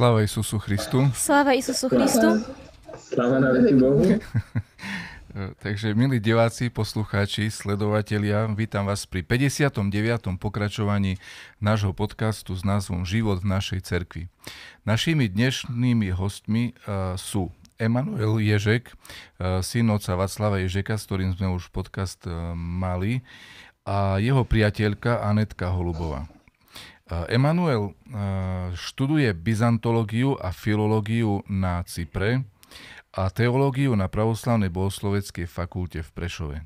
Sláva Isusu Christu. Sláva Isusu Christu. Sláva na Bohu. Takže, milí diváci, poslucháči, sledovatelia, vítam vás pri 59. pokračovaní nášho podcastu s názvom Život v našej cerkvi. Našimi dnešnými hostmi uh, sú Emanuel Ježek, uh, syn oca Václava Ježeka, s ktorým sme už podcast uh, mali, a jeho priateľka Anetka Holubová. Emanuel študuje byzantológiu a filológiu na Cypre a teológiu na pravoslavnej bohosloveckej fakulte v Prešove.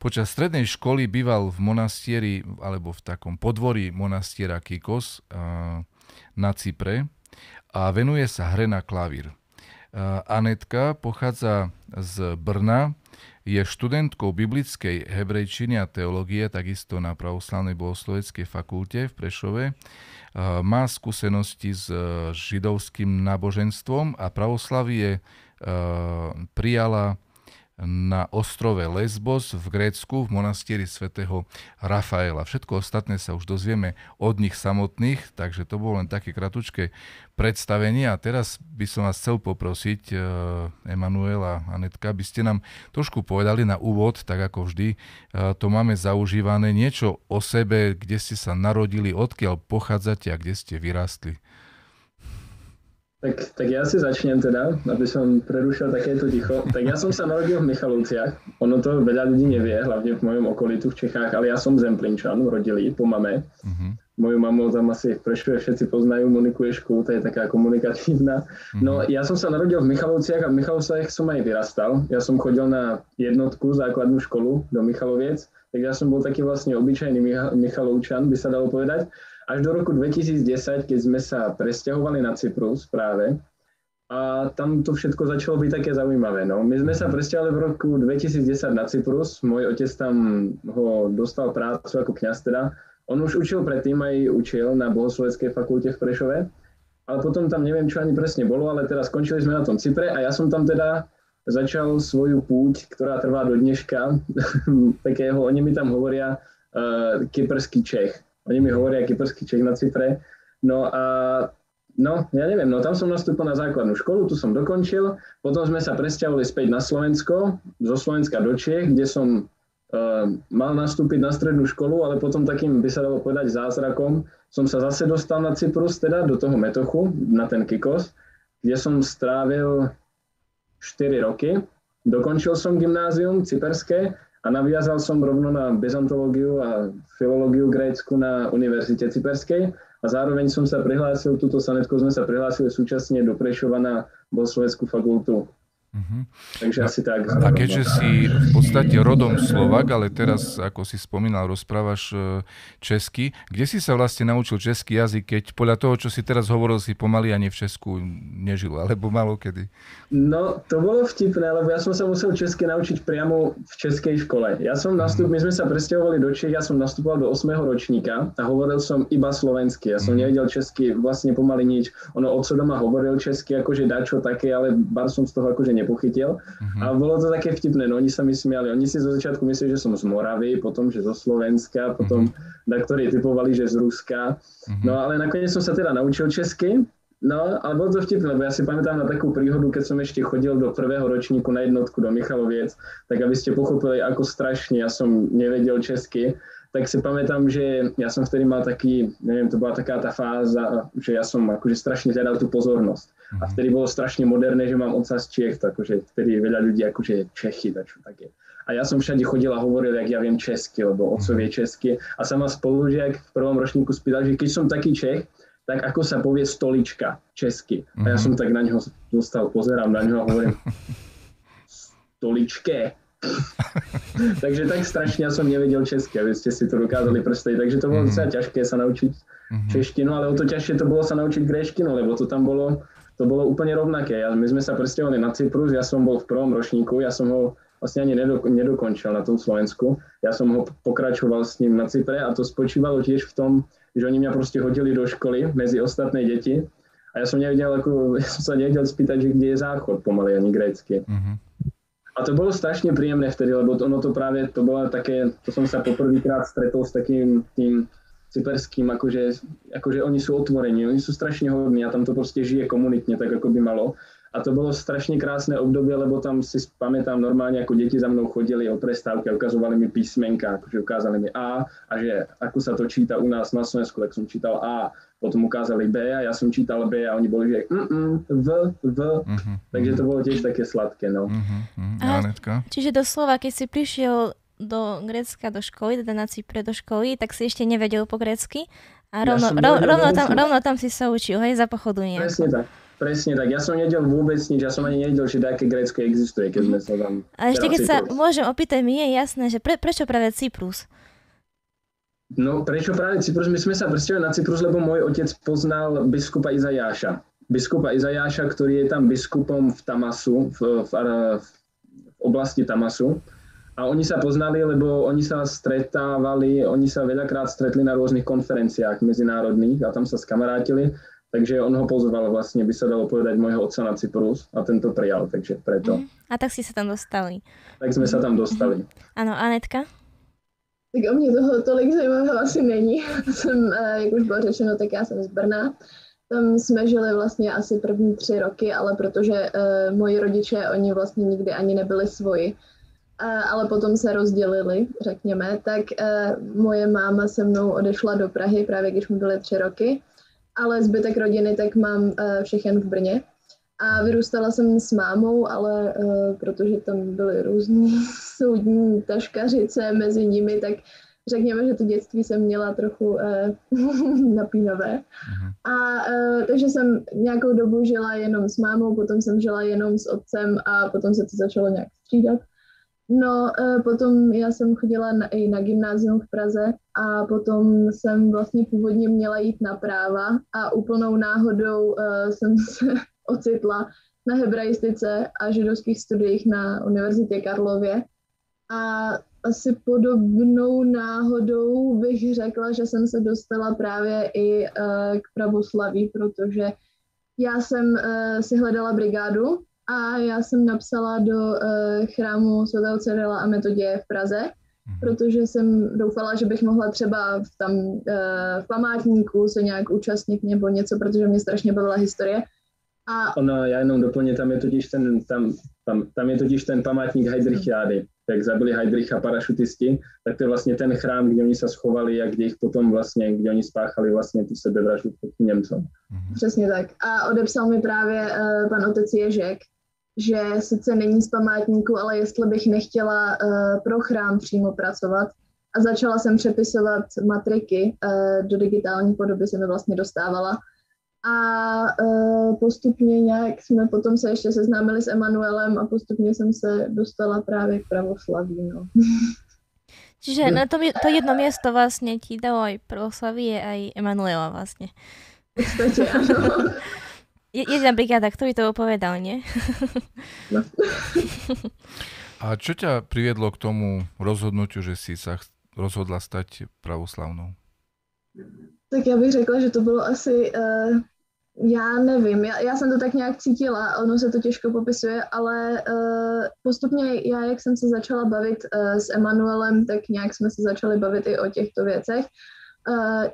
Počas strednej školy býval v monastieri alebo v takom podvorí monastiera Kikos na Cypre a venuje sa hre na klavír. Anetka pochádza z Brna, je študentkou biblickej hebrejčiny a teológie, takisto na pravoslavnej bohosloveckej fakulte v Prešove. Má skúsenosti s e, židovským náboženstvom a pravoslavie e, prijala na ostrove Lesbos v Grécku v monastieri svätého Rafaela. Všetko ostatné sa už dozvieme od nich samotných, takže to bolo len také kratučké predstavenie a teraz by som vás chcel poprosiť, uh, Emanuel a Anetka, aby ste nám trošku povedali na úvod, tak ako vždy, uh, to máme zaužívané, niečo o sebe, kde ste sa narodili, odkiaľ pochádzate a kde ste vyrástli. Tak, tak ja si začnem teda, aby som prerušil takéto ticho. Tak ja som sa narodil v Michalovciach. Ono to veľa ľudí nevie, hlavne v mojom okolí tu v Čechách, ale ja som Zemplinčan, rodilý po mame. Uh-huh. Moju mamu tam asi v Prešove všetci poznajú, Moniku Ješku, to je taká komunikatívna. Uh-huh. No ja som sa narodil v Michalovciach a v Michalovciach som aj vyrastal. Ja som chodil na jednotku základnú školu do Michaloviec, tak ja som bol taký vlastne obyčajný Michalovčan, by sa dalo povedať až do roku 2010, keď sme sa presťahovali na Cyprus práve, a tam to všetko začalo byť také zaujímavé. No. My sme sa presťahovali v roku 2010 na Cyprus, môj otec tam ho dostal prácu ako kňaz teda. On už učil predtým, aj učil na Bohosloveckej fakulte v Prešove, ale potom tam neviem, čo ani presne bolo, ale teraz skončili sme na tom Cypre a ja som tam teda začal svoju púť, ktorá trvá do dneška, takého, oni mi tam hovoria uh, kyperský Čech. Oni mi hovoria kyperský Čech na Cypre. No a no, ja neviem, no tam som nastúpil na základnú školu, tu som dokončil, potom sme sa presťahovali späť na Slovensko, zo Slovenska do Čech, kde som uh, mal nastúpiť na strednú školu, ale potom takým, by sa dalo povedať, zázrakom som sa zase dostal na Cyprus, teda do toho Metochu, na ten Kikos, kde som strávil 4 roky. Dokončil som gymnázium cyperské a naviazal som rovno na bezantológiu a filológiu grécku na Univerzite Cyperskej a zároveň som sa prihlásil, túto sanetko sme sa prihlásili súčasne do Prešova na Boslovenskú fakultu Uh-huh. Takže asi tak. A keďže si v podstate rodom Slovak, ale teraz, ako si spomínal, rozprávaš e, česky, kde si sa vlastne naučil český jazyk, keď podľa toho, čo si teraz hovoril, si pomaly ani v Česku nežil, alebo malo kedy? No, to bolo vtipné, lebo ja som sa musel česky naučiť priamo v českej škole. Ja som nastup, uh-huh. my sme sa presťahovali do Čech, ja som nastupoval do 8. ročníka a hovoril som iba slovensky. Ja som uh-huh. nevedel česky vlastne pomaly nič. Ono oco doma hovoril česky, akože dačo také, ale bar som z toho akože nepochytil. Uh-huh. A bolo to také vtipné, no oni sa mi smiali. Oni si zo začiatku mysleli, že som z Moravy, potom, že zo Slovenska, potom na ktorí typovali, že z Ruska. Uh-huh. No ale nakoniec som sa teda naučil česky. No, ale bolo to vtipné, lebo ja si pamätám na takú príhodu, keď som ešte chodil do prvého ročníku na jednotku do Michaloviec, tak aby ste pochopili, ako strašne ja som nevedel česky tak si pamätám, že ja som vtedy mal taký, neviem, to bola taká tá fáza, že ja som akože strašne hľadal tú pozornosť. A mhm. vtedy bolo strašne moderné, že mám otca z Čech, takže vtedy veľa ľudí akože Čechy, čo také. A ja som všade chodil a hovoril, jak ja viem česky, lebo otco vie česky. A sa ma spolužiak v prvom ročníku spýtal, že keď som taký Čech, tak ako sa povie stolička česky. A ja mhm. som tak na neho dostal, pozerám na neho a hovorím, stoličke. Takže tak strašne ja som nevedel česky, aby ste si to dokázali predstaviť. Takže to bolo mm-hmm. ťažké sa naučiť mm-hmm. češtinu, ale o to ťažšie to bolo sa naučiť gréštinu, lebo to tam bolo, to bolo úplne rovnaké. Ja, my sme sa presťahovali na Cyprus, ja som bol v prvom ročníku, ja som ho vlastne ani nedok- nedokončil na tom Slovensku. Ja som ho pokračoval s ním na Cypre a to spočívalo tiež v tom, že oni mňa proste hodili do školy medzi ostatné deti a ja som nevedel, ako, ja som sa nevedel spýtať, že kde je záchod pomaly ani grécky. Mm-hmm. A to bolo strašne príjemné vtedy, lebo to, ono to práve, to bolo také, to som sa poprvýkrát stretol s takým tým cyperským, akože, akože oni sú otvorení, oni sú strašne hodní a tam to proste žije komunitne, tak ako by malo. A to bolo strašne krásne obdobie, lebo tam si pamätám normálne, ako deti za mnou chodili o prestávke, ukazovali mi písmenka, akože ukázali mi A a že ako sa to číta u nás na Slovensku, tak som čítal A, potom ukázali B a ja som čítal B a oni boli, že mm, mm, V, V, uh-huh, takže to bolo tiež také sladké, no. Uh-huh, uh-huh. čiže doslova, keď si prišiel do Grécka do školy, teda na Cypre do školy, tak si ešte nevedel po grécky a rovno, ja ro, rovno, tam, rovno tam si sa učil, hej, za pochodu nejako. Presne tak. Presne tak. Ja som nevedel vôbec nič, ja som ani nevedel, že také Grécko existuje, keď sme sa tam... A ešte keď Cyprus. sa môžem opýtať, mi je jasné, že pre, prečo práve Cyprus? No prečo práve Cyprus? My sme sa presťahovali na Cyprus, lebo môj otec poznal biskupa Izajáša. Biskupa Izajáša, ktorý je tam biskupom v Tamasu, v, v, v oblasti Tamasu. A oni sa poznali, lebo oni sa stretávali, oni sa veľakrát stretli na rôznych konferenciách medzinárodných a tam sa skamarátili. Takže on ho pozval vlastne, by sa dalo povedať, môjho otca na Cyprus a tento prijal, takže preto. Mm. A tak si sa tam dostali. Tak sme sa tam dostali. Ano, Anetka? Tak o mě toho tolik zajímavého asi není. jsem, jak už bylo řečeno, tak já jsem z Brna. Tam jsme žili vlastně asi první tři roky, ale protože uh, moji rodiče, oni vlastně nikdy ani nebyli svoji, ale potom se rozdělili, řekněme, tak e, moje máma se mnou odešla do Prahy právě když mi byly tři roky, ale zbytek rodiny tak mám e, všechen v Brně. A vyrůstala jsem s mámou, ale uh, protože tam byly různé soudní taškařice mezi nimi, tak řekněme, že to dětství jsem měla trochu uh, napínavé. Uh-huh. A uh, takže jsem nějakou dobu žila jenom s mámou, potom jsem žila jenom s otcem a potom se to začalo nějak střídat. No, e, potom já jsem chodila na, i na gymnázium v Praze a potom jsem vlastně původně měla jít na práva a úplnou náhodou uh, jsem se ocitla na hebraistice a židovských studiích na Univerzitě Karlově. A asi podobnou náhodou bych řekla, že jsem se dostala právě i uh, k pravoslaví, protože já jsem si hledala brigádu a já jsem napsala do uh, chrámu svatého Cyrila a Metodě v Praze, mm-hmm. protože jsem doufala, že bych mohla třeba v, tam uh, v památníku se nějak účastnit nebo něco, protože mě strašně bavila historie. A... Ona, já jenom doplním, tam je totiž ten, tam, tam, tam je totiž ten památník Heidrichiády, jak zabili Heidricha parašutisti, tak to je vlastně ten chrám, kde oni se schovali a kde ich potom vlastně, kde oni spáchali vlastně tu sebevraždu proti Němcom. Mm-hmm. Přesně tak. A odepsal mi právě uh, pan otec Ježek, že sice není z památníku, ale jestli bych nechtěla uh, pro chrám přímo pracovat. A začala jsem přepisovat matriky, uh, do digitální podoby se mi vlastně dostávala. A uh, postupně nějak jsme potom se ještě seznámili s Emanuelem a postupně jsem se dostala právě k pravoslaví. No. Čiže na to, to jedno miesto vlastne ti dalo aj pravoslavie, aj Emanuela vlastne. V podstate, áno. Jedna brigáda, kto by to opovedal, nie? No. A čo ťa priviedlo k tomu rozhodnutiu, že si sa rozhodla stať pravoslavnou? Tak já bych řekla, že to bylo asi, uh, já nevím, já, já jsem to tak nějak cítila, ono se to těžko popisuje, ale uh, postupně já, jak jsem se začala bavit uh, s Emanuelem, tak nějak jsme se začali bavit i o těchto věcech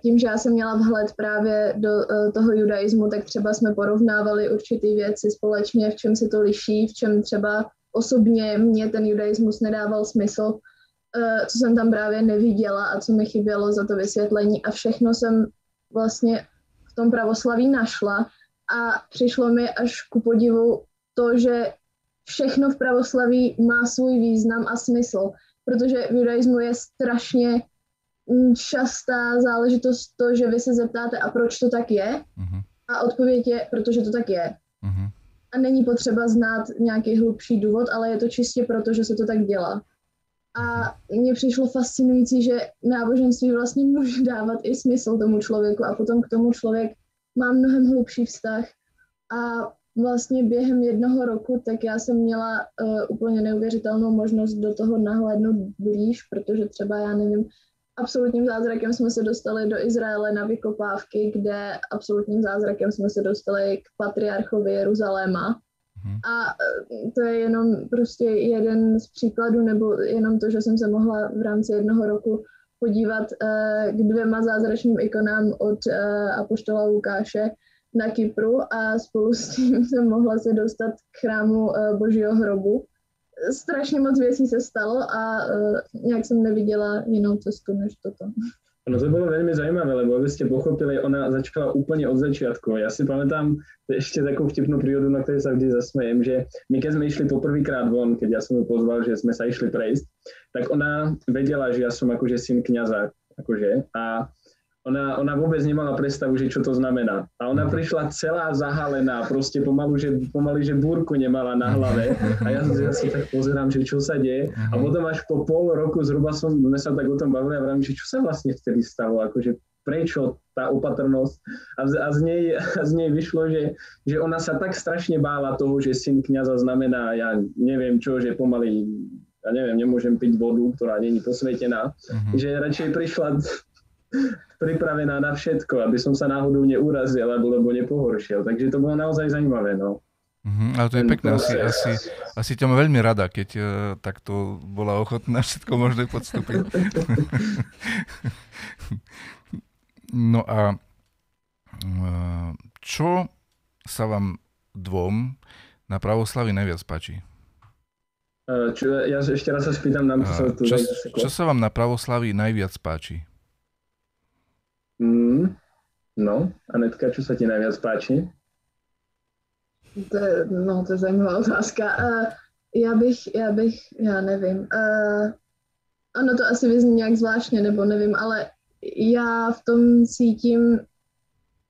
tím, že já jsem měla vhled právě do e, toho judaismu, tak třeba jsme porovnávali určité věci společně, v čem se to liší, v čem třeba osobně mě ten judaismus nedával smysl, e, co jsem tam právě neviděla a co mi chybělo za to vysvětlení. A všechno jsem vlastně v tom pravoslaví našla. A přišlo mi až ku podivu to, že všechno v pravoslaví má svůj význam a smysl, protože v judaismu je strašně častá záležitost to, že vy se zeptáte, a proč to tak je? Uh-huh. A odpověď je, protože to tak je. Uh-huh. A není potřeba znát nějaký hlubší důvod, ale je to čistě proto, že se to tak dělá. A mně přišlo fascinující, že náboženství vlastně může dávat i smysl tomu člověku a potom k tomu člověk má mnohem hlubší vztah. A vlastně během jednoho roku, tak já jsem měla uh, úplně neuvěřitelnou možnost do toho nahlédnout blíž, protože třeba, já nevím, absolutním zázrakem jsme se dostali do Izraele na vykopávky, kde absolutním zázrakem jsme se dostali k patriarchovi Jeruzaléma. Mhm. A e, to je jenom prostě jeden z příkladů, nebo jenom to, že jsem se mohla v rámci jednoho roku podívat uh, k dvěma zázračným ikonám od uh, Apoštola Lukáše na Kypru a spolu s tím jsem mohla se dostat k chrámu uh, Božího hrobu. Strašně moc věcí se stalo a uh, nějak jsem neviděla jinou cestu než toto. No to bylo velmi zajímavé, lebo abyste pochopili, ona začala úplně od začátku. Já si pamätám ještě takovou vtipnou prírodu, na které se vždy zasmejem, že my keď jsme išli poprvýkrát von, keď já jsem ju pozval, že jsme se išli prejsť, tak ona vedela, že já jsem akože syn kniaza, akože, a ona, ona vôbec nemala predstavu, že čo to znamená. A ona prišla celá zahalená, proste pomalu, že, pomaly, že búrku nemala na hlave. A ja, ja si tak pozerám, že čo sa deje. A potom až po pol roku zhruba som, sme sa tak o tom bavili a vravím, že čo sa vlastne vtedy stalo, akože prečo tá opatrnosť. A, z, a z, nej, a z nej vyšlo, že, že ona sa tak strašne bála toho, že syn kniaza znamená, ja neviem čo, že pomaly ja neviem, nemôžem piť vodu, ktorá není posvetená, uh-huh. že radšej prišla pripravená na všetko, aby som sa náhodou neurazil alebo lebo nepohoršil. Takže to bolo naozaj zajímavé. No. Mm-hmm, ale to je pekné, asi, asi, asi ťa má veľmi rada, keď uh, takto bola ochotná všetko možné podstúpiť. no a uh, čo sa vám dvom na pravoslavi najviac páči? Uh, čo, ja ešte raz sa spýtam, nám uh, čo, čo sa vám na pravoslavi najviac páči? No, Anetka, čo sa ti najviac páči? To je, no, to je zajímavá otázka. Uh, já bych, já bych, já nevím. Uh, ano, to asi vyzní nějak zvláštně, nebo nevím, ale já v tom cítím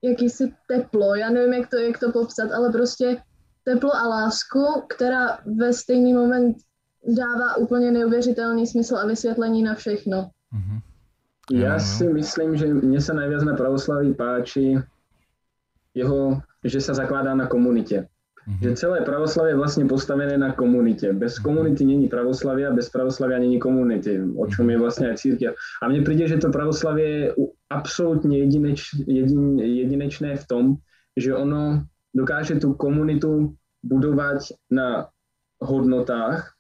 jakýsi teplo. Já nevím, jak to, jak to popsat, ale prostě teplo a lásku, která ve stejný moment dává úplně neuvěřitelný smysl a vysvětlení na všechno. Mm-hmm. Ja si myslím, že mne sa najviac na pravoslaví páči jeho, že sa zakladá na komunite. Mm-hmm. Že celé pravoslavie je vlastne postavené na komunite. Bez mhm. komunity není pravoslavia, bez pravoslavia není komunity, o čom je vlastne aj církev. A mne príde, že to pravoslavie je absolútne jedineč, jedin, jedinečné v tom, že ono dokáže tú komunitu budovať na hodnotách,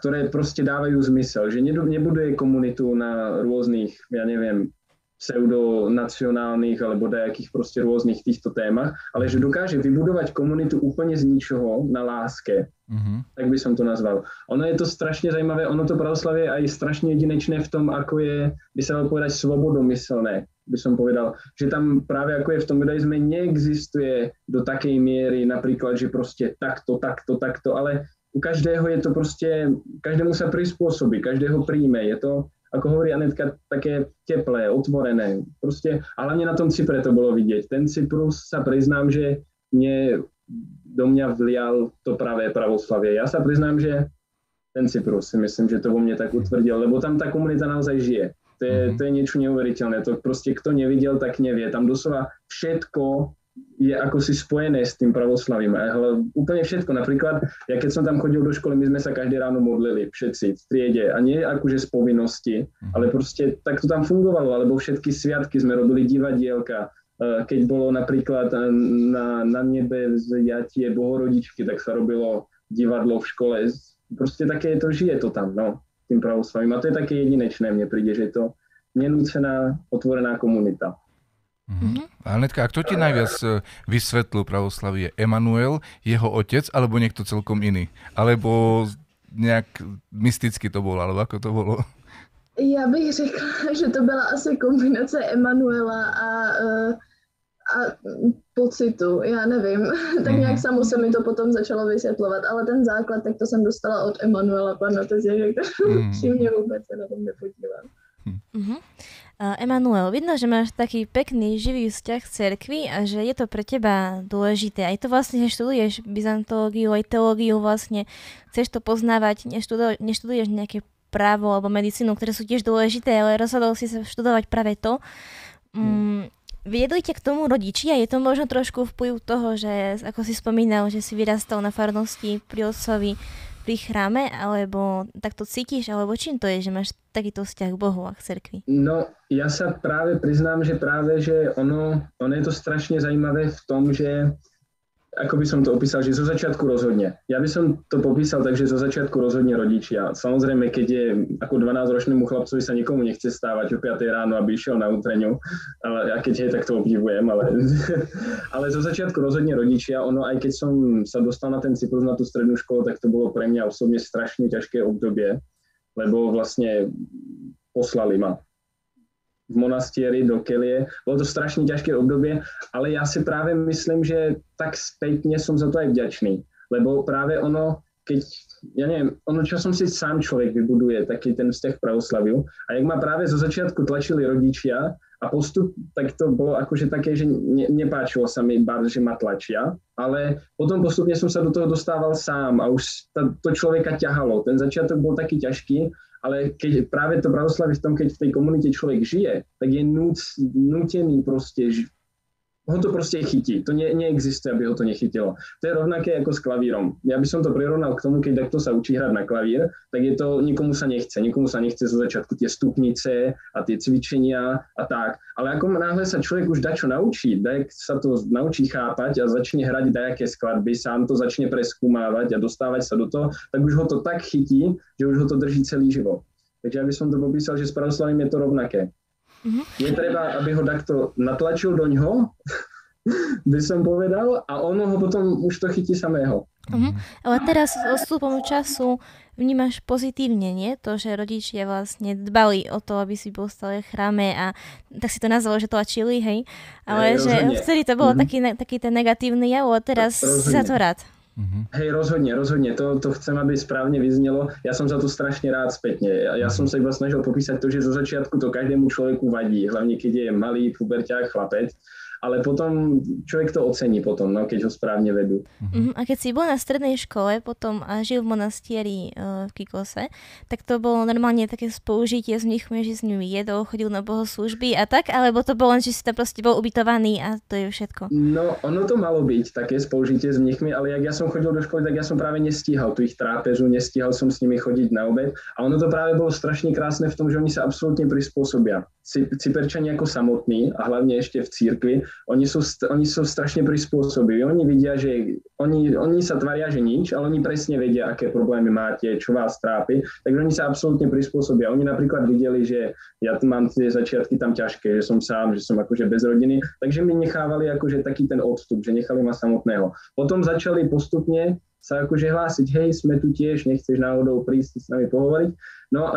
ktoré proste dávajú zmysel, že nebuduje komunitu na rôznych, ja neviem, pseudonacionálnych alebo nejakých proste rôznych týchto témach, ale že dokáže vybudovať komunitu úplne z ničoho na láske. Mm-hmm. Tak by som to nazval. Ono je to strašne zajímavé, ono to pravoslavie je aj strašne jedinečné v tom, ako je, by sa dalo povedať, svobodomyselné, by som povedal. Že tam práve ako je v tom judaizme neexistuje do takej miery napríklad, že proste takto, takto, takto, ale u každého je to proste, každému sa prispôsobí, každého príjme. Je to, ako hovorí Anetka, také teplé, otvorené. Proste, a hlavne na tom Cypre to bolo vidieť. Ten Cyprus sa priznám, že mne, do mňa vlial to pravé pravoslavie. Ja sa priznám, že ten Cyprus si myslím, že to vo mne tak utvrdil, lebo tam tá komunita naozaj žije. To je, mm-hmm. to je niečo neuveriteľné. To proste kto nevidel, tak nevie. Tam doslova všetko je ako si spojené s tým pravoslavím. Ale úplne všetko. Napríklad, ja keď som tam chodil do školy, my sme sa každé ráno modlili, všetci v triede. A nie akože z povinnosti, mhm. ale proste tak to tam fungovalo. Alebo všetky sviatky sme robili divadielka. E, keď bolo napríklad na, na nebe zjatie bohorodičky, tak sa robilo divadlo v škole. Proste také to, žije to tam, no, tým pravoslavím. A to je také jedinečné, mne príde, že je to nenúcená, otvorená komunita. Mm-hmm. Anetka, a kto ti najviac e, vysvetlil pravoslavie? Emanuel, jeho otec, alebo niekto celkom iný? Alebo nejak mysticky to bolo, alebo ako to bolo? Já bych řekla, že to byla asi kombinace Emanuela a, e, a pocitu, já nevím. tak nějak mm. samo se mi to potom začalo vysvětlovat, ale ten základ, tak to jsem dostala od Emanuela Panotezie, že mm. přímě vůbec se na tom nepodívám. Mm-hmm. Emanuel, vidno, že máš taký pekný, živý vzťah k cerkvi a že je to pre teba dôležité. Aj to vlastne, že študuješ byzantológiu, aj teológiu vlastne, chceš to poznávať, neštuduješ, neštuduješ nejaké právo alebo medicínu, ktoré sú tiež dôležité, ale rozhodol si sa študovať práve to. Mm, viedli ťa k tomu rodičia? Je to možno trošku vplyv toho, že ako si spomínal, že si vyrastal na farnosti pri otcovi, pri chráme, alebo tak to cítiš, alebo čím to je, že máš takýto vzťah k Bohu a k cerkvi? No, ja sa práve priznám, že práve, že ono, ono je to strašne zajímavé v tom, že ako by som to opísal, že zo začiatku rozhodne. Ja by som to popísal tak, že zo začiatku rozhodne rodičia. Samozrejme, keď je ako 12-ročnému chlapcovi sa nikomu nechce stávať o 5 ráno, aby išiel na útreňu, ale ja keď je, tak to obdivujem, ale, ale zo začiatku rozhodne rodičia. Ono, aj keď som sa dostal na ten Cyprus, na tú strednú školu, tak to bolo pre mňa osobne strašne ťažké obdobie, lebo vlastne poslali ma v monastieri do kelie. Bolo to strašne ťažké obdobie, ale ja si práve myslím, že tak spätne som za to aj vďačný. Lebo práve ono, keď, ja neviem, ono, čo som si sám človek vybuduje, taký ten vzťah pravoslaviu. A jak ma práve zo začiatku tlačili rodičia a postup, tak to bolo akože také, že ne, nepáčilo sa mi bar, že ma tlačia, ale potom postupne som sa do toho dostával sám a už to človeka ťahalo. Ten začiatok bol taký ťažký, ale keď práve to pravoslavie v tom, keď v tej komunite človek žije, tak je núc, nutený proste ho to proste chytí. To ne, neexistuje, aby ho to nechytilo. To je rovnaké ako s klavírom. Ja by som to prirovnal k tomu, keď takto sa učí hrať na klavír, tak je to, nikomu sa nechce. Nikomu sa nechce zo začiatku tie stupnice a tie cvičenia a tak. Ale ako náhle sa človek už dačo naučí, daj sa to naučí chápať a začne hrať dajaké skladby, sám to začne preskúmávať a dostávať sa do toho, tak už ho to tak chytí, že už ho to drží celý život. Takže ja by som to popísal, že s pravoslavím je to rovnaké. Mm-hmm. Je treba, aby ho takto natlačil do ňoho, by som povedal, a ono ho potom už to chytí samého. Mm-hmm. Ale teraz s odstupom času vnímaš pozitívne, nie? To, že rodičia vlastne dbali o to, aby si bol stále chráme a tak si to nazvalo, že tlačili, hej? Ale ja, že vtedy to bolo mm-hmm. taký, taký ten negatívny jav, a teraz si za to rád. Mm-hmm. Hej, rozhodne, rozhodne, to, to chcem, aby správne vyznelo. Ja som za to strašne rád spätne. Ja, ja som sa iba snažil popísať to, že zo začiatku to každému človeku vadí, hlavne keď je malý puberťák, chlapec, ale potom človek to ocení potom, no, keď ho správne vedú. Uh-huh. A keď si bol na strednej škole potom a žil v monastieri uh, v Kikose, tak to bolo normálne také spolužitie s mnichmi, že s nimi jedol, chodil na bohoslužby a tak, alebo to bolo len, že si tam proste bol ubytovaný a to je všetko? No, ono to malo byť také spolužitie s mnichmi, ale jak ja som chodil do školy, tak ja som práve nestíhal tu ich trápežu, nestíhal som s nimi chodiť na obed a ono to práve bolo strašne krásne v tom, že oni sa absolútne prispôsobia. Cyperčania ako samotní a hlavne ešte v církvi, oni sú, oni sú strašne prispôsobili. Oni vidia, že oni, oni sa tvaria, že nič, ale oni presne vedia, aké problémy máte, čo vás trápi. Takže oni sa absolútne prispôsobia. Oni napríklad videli, že ja mám tie začiatky tam ťažké, že som sám, že som akože bez rodiny, takže mi nechávali akože taký ten odstup, že nechali ma samotného. Potom začali postupne sa akože hlásiť, hej, sme tu tiež, nechceš náhodou prísť s nami pohovoriť. No a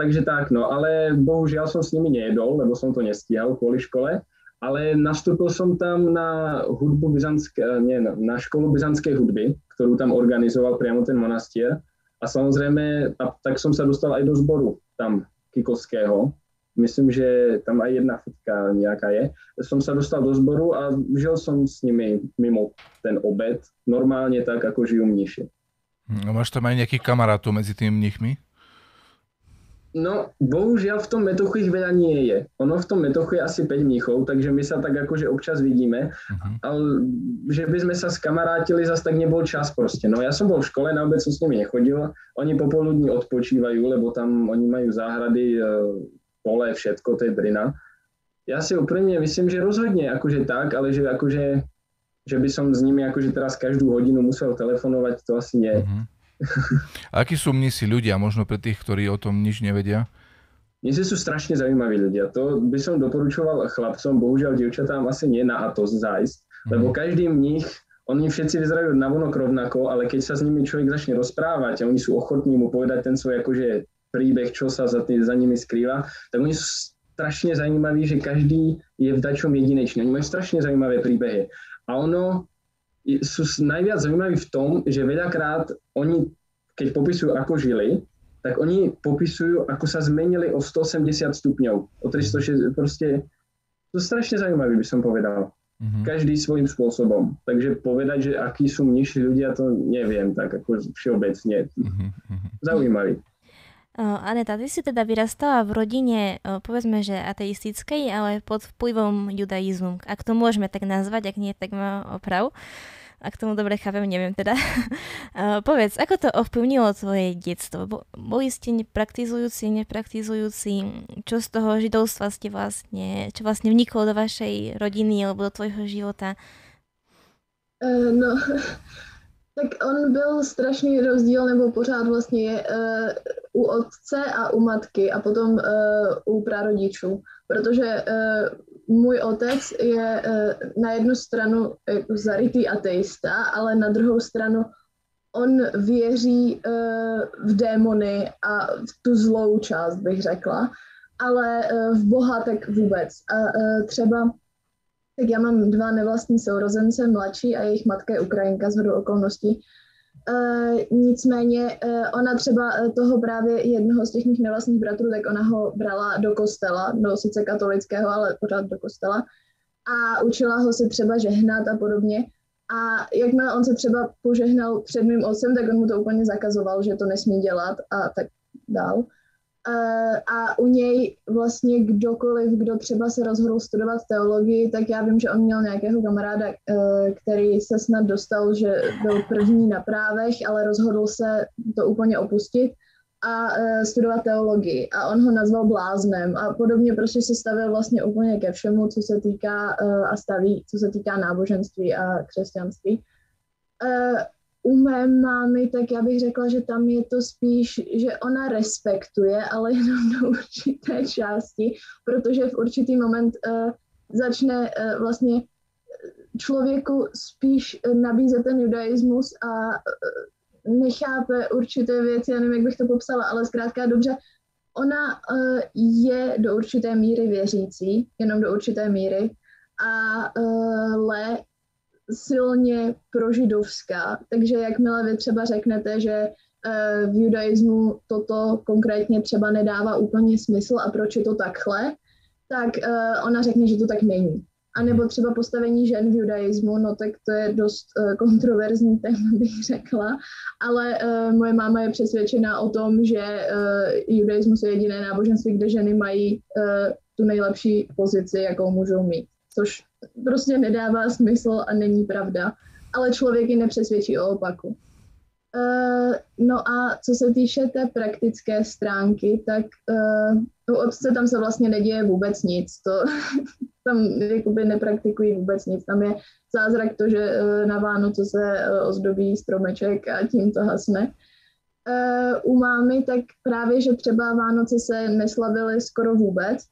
Takže tak, no, ale bohužiaľ som s nimi nejedol, lebo som to nestíhal kvôli škole, ale nastúpil som tam na hudbu byzantské, nie, na školu byzantskej hudby, ktorú tam organizoval priamo ten monastier. A samozrejme, a tak som sa dostal aj do zboru tam Kikovského. Myslím, že tam aj jedna fotka nejaká je. Som sa dostal do zboru a žil som s nimi mimo ten obed, normálne tak, ako žijú mniši. A máš tam aj nejakých kamarátov medzi tými mnichmi? No, bohužiaľ v tom metochu ich veľa nie je. Ono v tom metochu je asi 5 mníchov, takže my sa tak akože občas vidíme, uh-huh. ale že by sme sa skamarátili, zase tak nebol čas proste. No ja som bol v škole, na obec som s nimi nechodil, oni popoludní odpočívajú, lebo tam oni majú záhrady, e, pole, všetko, to je drina. Ja si úprimne myslím, že rozhodne akože tak, ale že akože že by som s nimi akože teraz každú hodinu musel telefonovať, to asi nie. Uh-huh. Akí sú mnisi ľudia, možno pre tých, ktorí o tom nič nevedia? Mnisi sú strašne zaujímaví ľudia. To by som doporučoval chlapcom, bohužiaľ dievčatám asi nie na Atos zájsť, lebo každý nich, oni všetci vyzerajú navonok rovnako, ale keď sa s nimi človek začne rozprávať a oni sú ochotní mu povedať ten svoj akože príbeh, čo sa za, tý, za nimi skrýva, tak oni sú strašne zaujímaví, že každý je v dačom jedinečný. Oni majú strašne zaujímavé príbehy. A ono, sú najviac zaujímaví v tom, že veľakrát oni, keď popisujú, ako žili, tak oni popisujú, ako sa zmenili o 180 stupňov, o 360, proste to strašne zaujímavé, by som povedal. Mm-hmm. Každý svojím spôsobom. Takže povedať, že akí sú nižší ľudia, to neviem, tak ako všeobecne. Mm-hmm. Zaujímavý. Aneta, ty si teda vyrastala v rodine, povedzme, že ateistickej, ale pod vplyvom judaizmu. Ak to môžeme tak nazvať, ak nie, tak ma oprav. Ak tomu dobre chápem, neviem teda. povedz, ako to ovplyvnilo tvoje detstvo? Boli ste nepraktizujúci, nepraktizujúci? Čo z toho židovstva ste vlastne, čo vlastne vniklo do vašej rodiny alebo do tvojho života? No, tak on byl strašný rozdíl, nebo pořád vlastně je uh, u otce a u matky a potom uh, u prarodičů, protože uh, můj otec je uh, na jednu stranu jako zarytý ateista, ale na druhou stranu on věří uh, v démony a v tu zlou část, bych řekla, ale uh, v Boha tak vůbec. A uh, třeba tak já mám dva nevlastní sourozence, mladší a jejich matka je Ukrajinka z hodou okolností. Uh, nicméně uh, ona třeba toho právě jednoho z těch mých nevlastních bratrů, tak ona ho brala do kostela, do sice katolického, ale pořád do kostela a učila ho se třeba žehnat a podobně. A jakmile on se třeba požehnal před mým otcem, tak on mu to úplně zakazoval, že to nesmí dělat a tak dál. Uh, a u něj vlastně kdokoliv, kdo třeba se rozhodl studovat teologii, tak já vím, že on měl nějakého kamaráda, uh, který se snad dostal, že byl první na právech, ale rozhodl se to úplně opustit a uh, studovat teologii. A on ho nazval bláznem a podobně prostě se stavil vlastně úplně ke všemu, co se týká a staví, co se týká náboženství a křesťanství. U mé mámy, tak já bych řekla, že tam je to spíš, že ona respektuje, ale jenom do určité části, protože v určitý moment uh, začne uh, vlastně člověku spíš nabízet ten judaismus a uh, nechápe určité věci, já nevím, jak bych to popsala, ale zkrátka dobře, ona uh, je do určité míry věřící, jenom do určité míry, ale silně prožidovská, takže jakmile vy třeba řeknete, že eh, v judaismu toto konkrétně třeba nedává úplně smysl a proč je to takhle, tak eh, ona řekne, že to tak není. A nebo třeba postavení žen v judaismu, no tak to je dost uh, kontroverzní téma, bych řekla, ale moje máma je přesvědčená o tom, že judaismus je jediné náboženství, kde ženy mají tu nejlepší pozici, jakou můžou mít, což prostě nedává smysl a není pravda, ale člověk ji nepřesvědčí o opaku. Uh, no a co se týče té praktické stránky, tak uh, u otce tam se vlastně neděje vůbec nic. To, tam jakoby nepraktikují vůbec nic. Tam je zázrak to, že uh, na Vánoce se uh, ozdobí stromeček a tím to hasne. Uh, u mámy tak právě, že třeba Vánoce se neslavily skoro vůbec,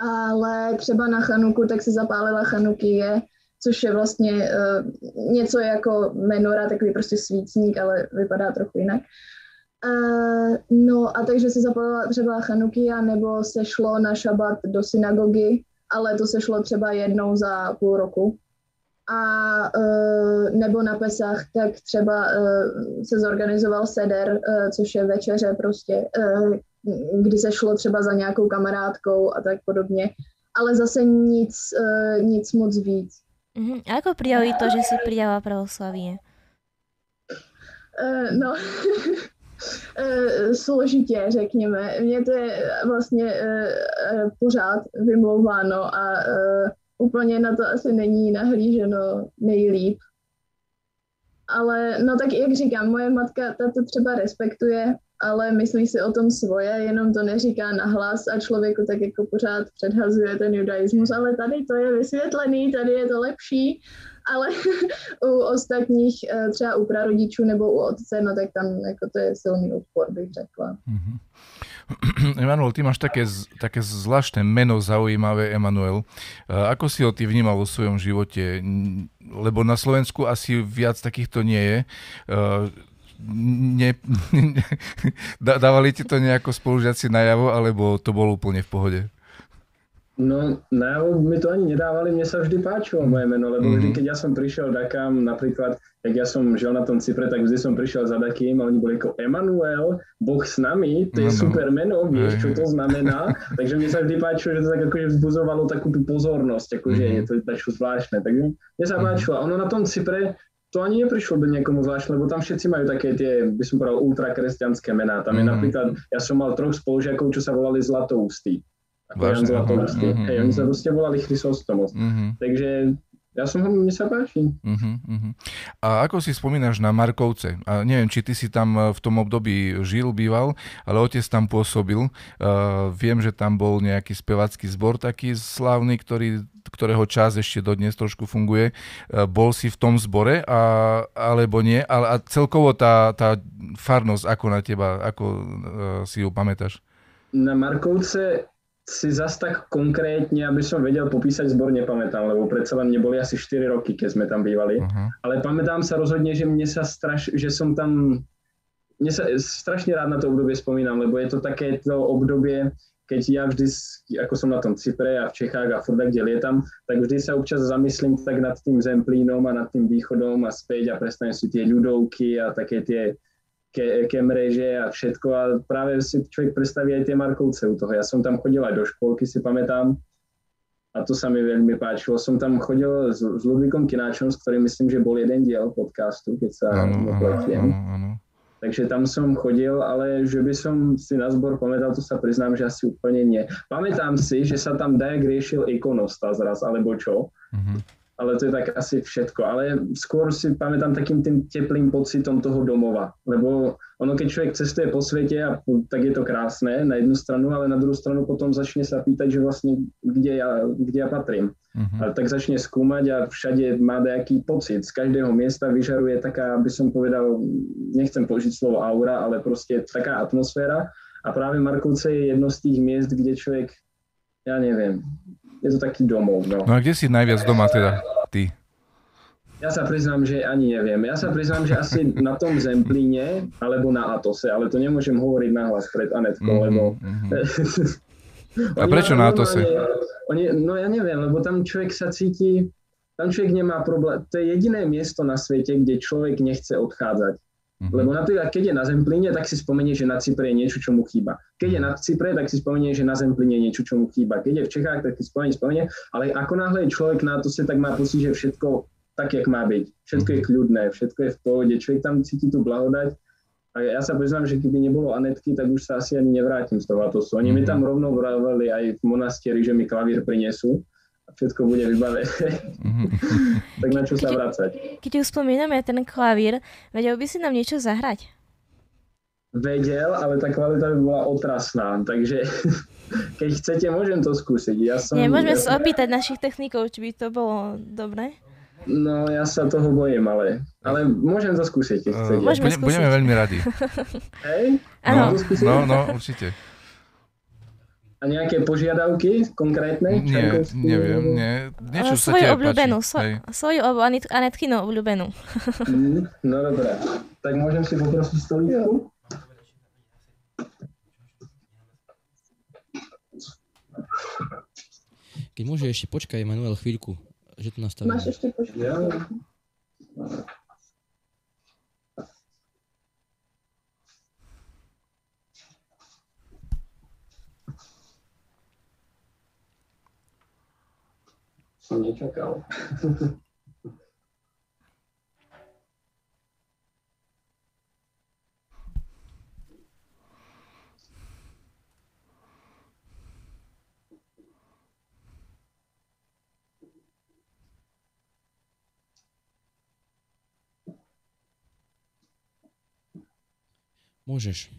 ale třeba na Chanuku tak se zapálila Chanukie, což je vlastně uh, něco jako menora, takový prostě svícník, ale vypadá trochu jinak. Uh, no a takže se zapálila třeba Chanukia nebo se šlo na šabat do synagogy, ale to se šlo třeba jednou za půl roku. A uh, nebo na Pesach, tak třeba uh, se zorganizoval seder, uh, což je večeře prostě, uh, kdy se šlo třeba za nějakou kamarádkou a tak podobně, ale zase nic, uh, nic moc víc. Uh-huh. A ako prijali to, že si prijala pravoslavie? Uh, no, uh, složitě, řekněme. Mně to je vlastně uh, pořád vymlouváno a uh, úplně na to asi není nahlíženo nejlíp. Ale no tak jak říkám, moje matka ta to třeba respektuje ale myslí si o tom svoje, jenom to neříká nahlas a člověku tak jako pořád předhazuje ten judaismus, ale tady to je vysvětlený, tady je to lepší, ale u ostatních, eh, třeba u prarodičů nebo u otce, no tak tam jako to je silný odpor, bych řekla. Mm-hmm. Emanuel, ty máš také, také zvláštne meno zaujímavé, Emanuel. Ako si ho ty vnímal vo svojom živote? Lebo na Slovensku asi viac takýchto nie je ne, dávali ti to nejako spolužiaci najavo, alebo to bolo úplne v pohode? No, najavo mi to ani nedávali, mne sa vždy páčilo moje meno, lebo mm-hmm. vždy, keď ja som prišiel dakám, napríklad, jak ja som žil na tom Cypre, tak vždy som prišiel za dakým a oni boli ako Emanuel, Boh s nami, to je no, super meno, vieš, čo to znamená. Takže mne sa vždy páčilo, že to tak akože vzbuzovalo takú tú pozornosť, akože mm-hmm. je to tak zvláštne. Tak mne sa mhm. páčilo. Ono na tom Cypre, to ani neprišlo by niekomu zvláštne, lebo tam všetci majú také tie, by som povedal, ultrakresťanské mená. Tam je mm-hmm. napríklad, ja som mal troch spolužiakov, čo sa volali Zlatoustí. Ako Jan Zlatoustí. Mm-hmm. Hej, oni sa proste volali Chrysostomos. Mm-hmm. Takže ja som mne sa páči. Uh-huh, uh-huh. A ako si spomínaš na Markovce? A neviem, či ty si tam e, v tom období žil, býval, ale otec tam pôsobil. Uh, viem, že tam bol nejaký spevacký zbor taký slávny, ktorý, ktorého čas ešte dodnes trošku funguje. Uh, bol si v tom zbore, a, alebo nie? A, a celkovo tá, tá farnosť, ako na teba, ako uh, si ju pamätáš? Na Markovce si zas tak konkrétne, aby som vedel popísať zbor, nepamätám, lebo predsa len neboli asi 4 roky, keď sme tam bývali. Uh-huh. Ale pamätám sa rozhodne, že mne sa straš, že som tam, mne sa strašne rád na to obdobie spomínam, lebo je to také to obdobie, keď ja vždy, ako som na tom Cypre a v Čechách a furt kde lietam, tak vždy sa občas zamyslím tak nad tým Zemplínom a nad tým východom a späť a prestanem si tie ľudovky a také tie ke, kemreže a všetko a práve si človek predstaví aj tie Markovce u toho. Ja som tam chodil aj do školky, si pamätám, a to sa mi veľmi páčilo. Som tam chodil s, s Ludvíkom Kináčom, s ktorým myslím, že bol jeden diel podcastu, keď sa nepletiem. Takže tam som chodil, ale že by som si na zbor pamätal, to sa priznám, že asi úplne nie. Pamätám si, že sa tam Dajak riešil ikonostas raz, alebo čo. Uh-huh ale to je tak asi všetko. Ale skôr si pamätám takým tým teplým pocitom toho domova, lebo ono, keď človek cestuje po svete, a, tak je to krásne na jednu stranu, ale na druhú stranu potom začne sa pýtať, že vlastne kde ja, kde ja patrím. Uh-huh. Ale tak začne skúmať a všade má nejaký pocit. Z každého miesta vyžaruje taká, by som povedal, nechcem použiť slovo aura, ale proste taká atmosféra. A práve Markovce je jedno z tých miest, kde človek, ja neviem, je to taký domov. No. no a kde si najviac doma teda, ty? Ja sa priznám, že ani neviem. Ja sa priznám, že asi na tom Zemplíne alebo na Atose, ale to nemôžem hovoriť nahlas pred Anetkou, mm-hmm, lebo... Mm-hmm. a prečo na Atose? Oni, no ja neviem, lebo tam človek sa cíti, tam človek nemá problém. To je jediné miesto na svete, kde človek nechce odchádzať. Mm-hmm. Lebo napríklad, keď je na Zemplíne, tak si spomenie, že na Cypre je niečo, čo mu chýba. Keď je na Cypre, tak si spomenie, že na Zemplíne je niečo, čo mu chýba. Keď je v Čechách, tak si spomenie, spomenie. Ale ako náhle je človek na to, tak má pocit, že všetko tak, jak má byť. Všetko je mhm. kľudné, všetko je v pohode, človek tam cíti tú blahodať. A ja sa priznám, že keby nebolo Anetky, tak už sa asi ani nevrátim z toho Atosu. Oni mm-hmm. mi mhm. tam rovno vraveli aj v monastieri, že mi klavír prinesú všetko bude vybavené. Mhm. tak na čo sa vrácať? Keď už spomíname ten klavír, vedel by si nám niečo zahrať? Vedel, ale tá kvalita by bola otrasná, takže keď chcete, môžem to skúsiť. Ja som, Nie, môžeme ja sa opýtať našich technikov, či by to bolo dobré. No, ja sa toho bojím, ale, ale môžem to skúsiť, keď chcete. Môžeme skúsiť. Budeme veľmi radi. Hej? No, no, no, určite. A nejaké požiadavky konkrétne? Nie, neviem, nie. Niečo sa svoju obľúbenú, so, svoju Anetkinu obľúbenú. Mm, no dobré, tak môžem si poprosiť stolíčku? Keď môže ešte počkaj, Manuel, chvíľku, že to nastavím. Máš ešte počkať. Ja. Som nečakal. Môžeš.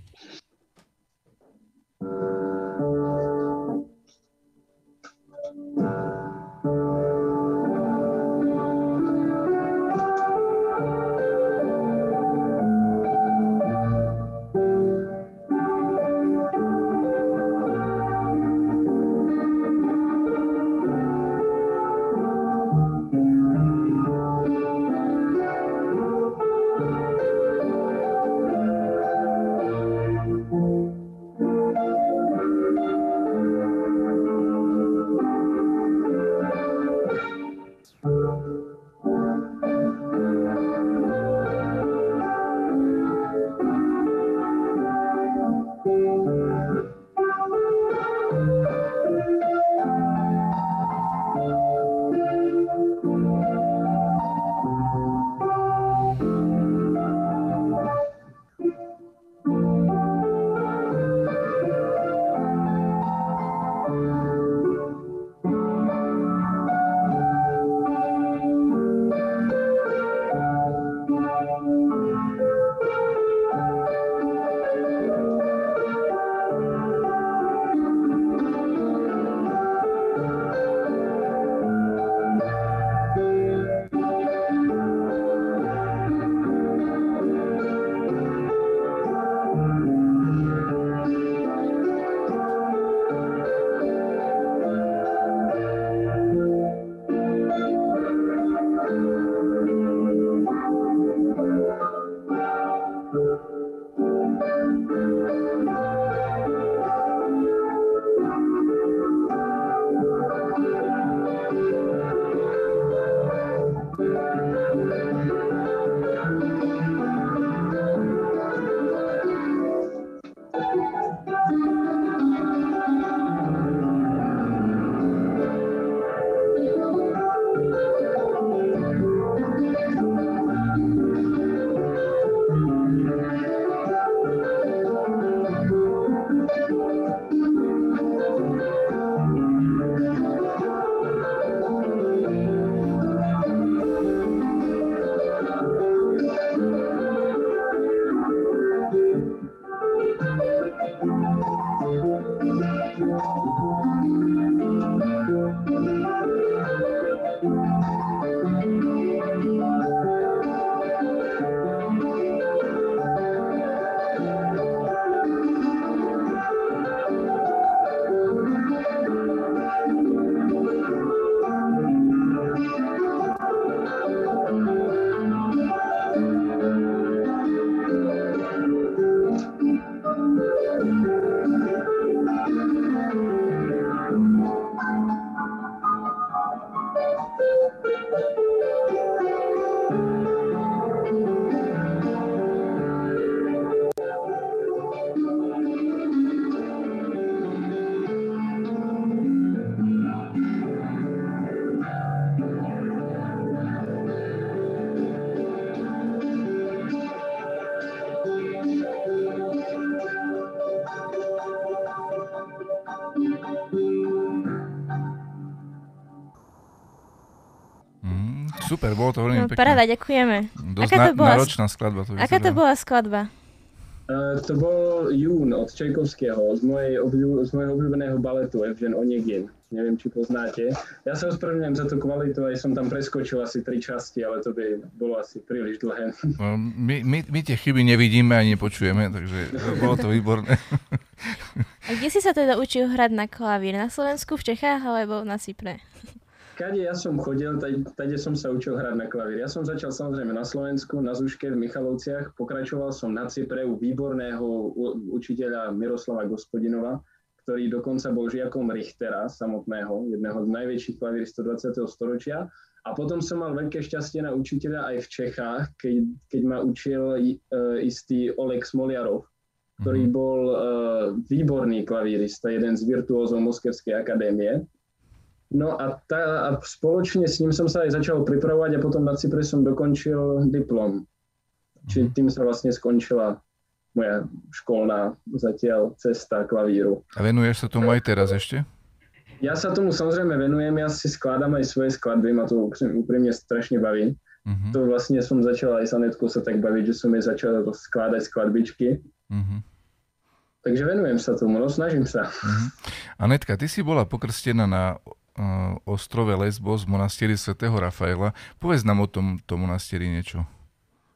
Super, bolo to veľmi No, pekné. paráda, ďakujeme. Dosť Aká to bola- náročná skladba. To Aká to bola skladba? Uh, to bol Jún od Čajkovského, z, mojej obľú, z mojho obľúbeného baletu Evžen Onegin. Neviem, či poznáte. Ja sa ospravedlňujem za tú kvalitu, aj som tam preskočil asi tri časti, ale to by bolo asi príliš dlhé. No, My, my, my tie chyby nevidíme ani nepočujeme, takže bolo to výborné. A kde si sa teda učil hrať na klavír? Na Slovensku, v Čechách alebo na Cypre? Kade ja som chodil, tady som sa učil hrať na klavír. Ja som začal samozrejme na Slovensku, na Zuške v Michalovciach, pokračoval som na Cypre u výborného učiteľa Miroslava Gospodinova, ktorý dokonca bol žiakom Richtera samotného, jedného z najväčších klavíristov 20. storočia. A potom som mal veľké šťastie na učiteľa aj v Čechách, keď, keď ma učil e, istý Oleg Smoliarov, ktorý bol e, výborný klavírista, jeden z virtuózov Moskevskej akadémie. No a, tá, a spoločne s ním som sa aj začal pripravovať a potom na Cypre som dokončil diplom. Čiže tým sa vlastne skončila moja školná zatiaľ cesta klavíru. A venuješ sa tomu aj teraz ešte? Ja sa tomu samozrejme venujem, ja si skladám aj svoje skladby, ma to úprimne strašne baví. Uh-huh. To vlastne som začal aj s Anetkou sa tak baviť, že som jej začal skladať skladbičky. Uh-huh. Takže venujem sa tomu, no snažím sa. Uh-huh. Anetka, ty si bola pokrstená na ostrove Lesbos v monastieri svätého Rafaela. Povedz nám o tom, tom monastieri niečo.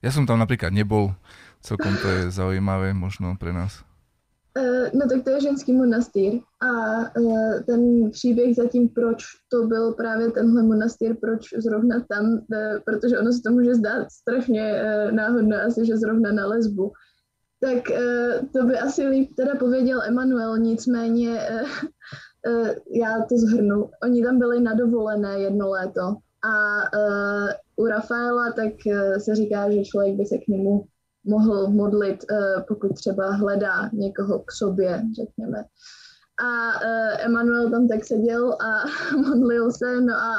Ja som tam napríklad nebol, celkom to je zaujímavé možno pre nás. Eh, No tak to je ženský monastýr a eh, ten příběh zatím, proč to byl právě tenhle monastýr, proč zrovna tam, eh, protože ono se to může zdát strašně eh, náhodné asi, že zrovna na lesbu, tak eh, to by asi líp teda pověděl Emanuel, nicméně eh, eh, já to zhrnu. Oni tam byli na dovolené jedno léto a eh, u Rafaela tak eh, se říká, že člověk by se k němu mohl modlit, eh, pokud třeba hledá někoho k sobě, řekněme. A Emanuel tam tak seděl a modlil se, no a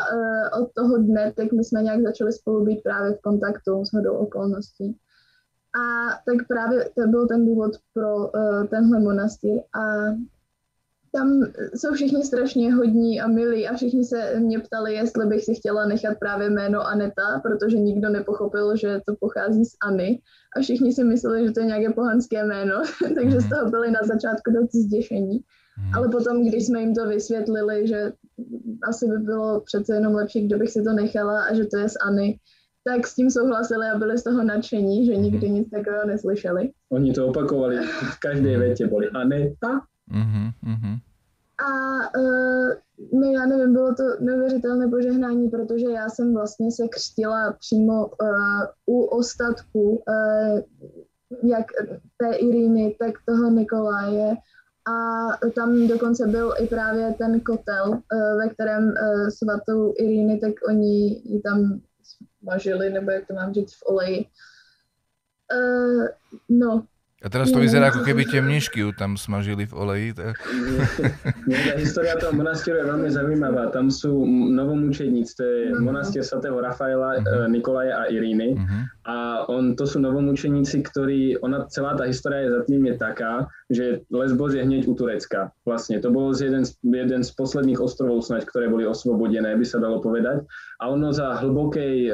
od toho dne tak my jsme nějak začali spolu být právě v kontaktu s hodou okolností. A tak právě to byl ten důvod pro tenhle monastýr. A tam jsou všichni strašně hodní a milí a všichni se mě ptali, jestli bych si chtěla nechat právě jméno Aneta, protože nikdo nepochopil, že to pochází zAny a všichni si mysleli, že to je nějaké pohanské jméno, takže z toho byli na začátku dost zděšení. Mhm. Ale potom, když jsme jim to vysvětlili, že asi by bylo přece jenom lepší, kdybych si to nechala a že to je z Any, tak s tím souhlasili a byli z toho nadšení, že nikdy nic takového neslyšeli. Oni to opakovali v každej vete, boli Aneta, Uh-huh. A uh, no já nevím, bylo to neuvěřitelné požehnání, protože já jsem vlastně se křtila přímo uh, u ostatku, uh, jak té Iríny, tak toho Nikoláje. A tam dokonce byl i právě ten kotel, ve kterém svatou Iríny, tak oni ji tam smažili, nebo jak to mám říct, v oleji. No, A teraz to vyzerá, ako keby tie mnišky ju tam smažili v oleji. Tak... Nie, tá história toho monastieru je veľmi zaujímavá. Tam sú novomučeníci, to je monastier svätého Rafaela, Mhm. Nikolaja a Iríny. Uh-huh. A on, to sú novomučeníci, ktorí, ona, celá tá história je za tým je taká, že Lesbos je hneď u Turecka. Vlastne to bol z jeden, z- jeden z posledných ostrovov snáď, ktoré boli osvobodené, by sa dalo povedať. A ono za hlbokej e,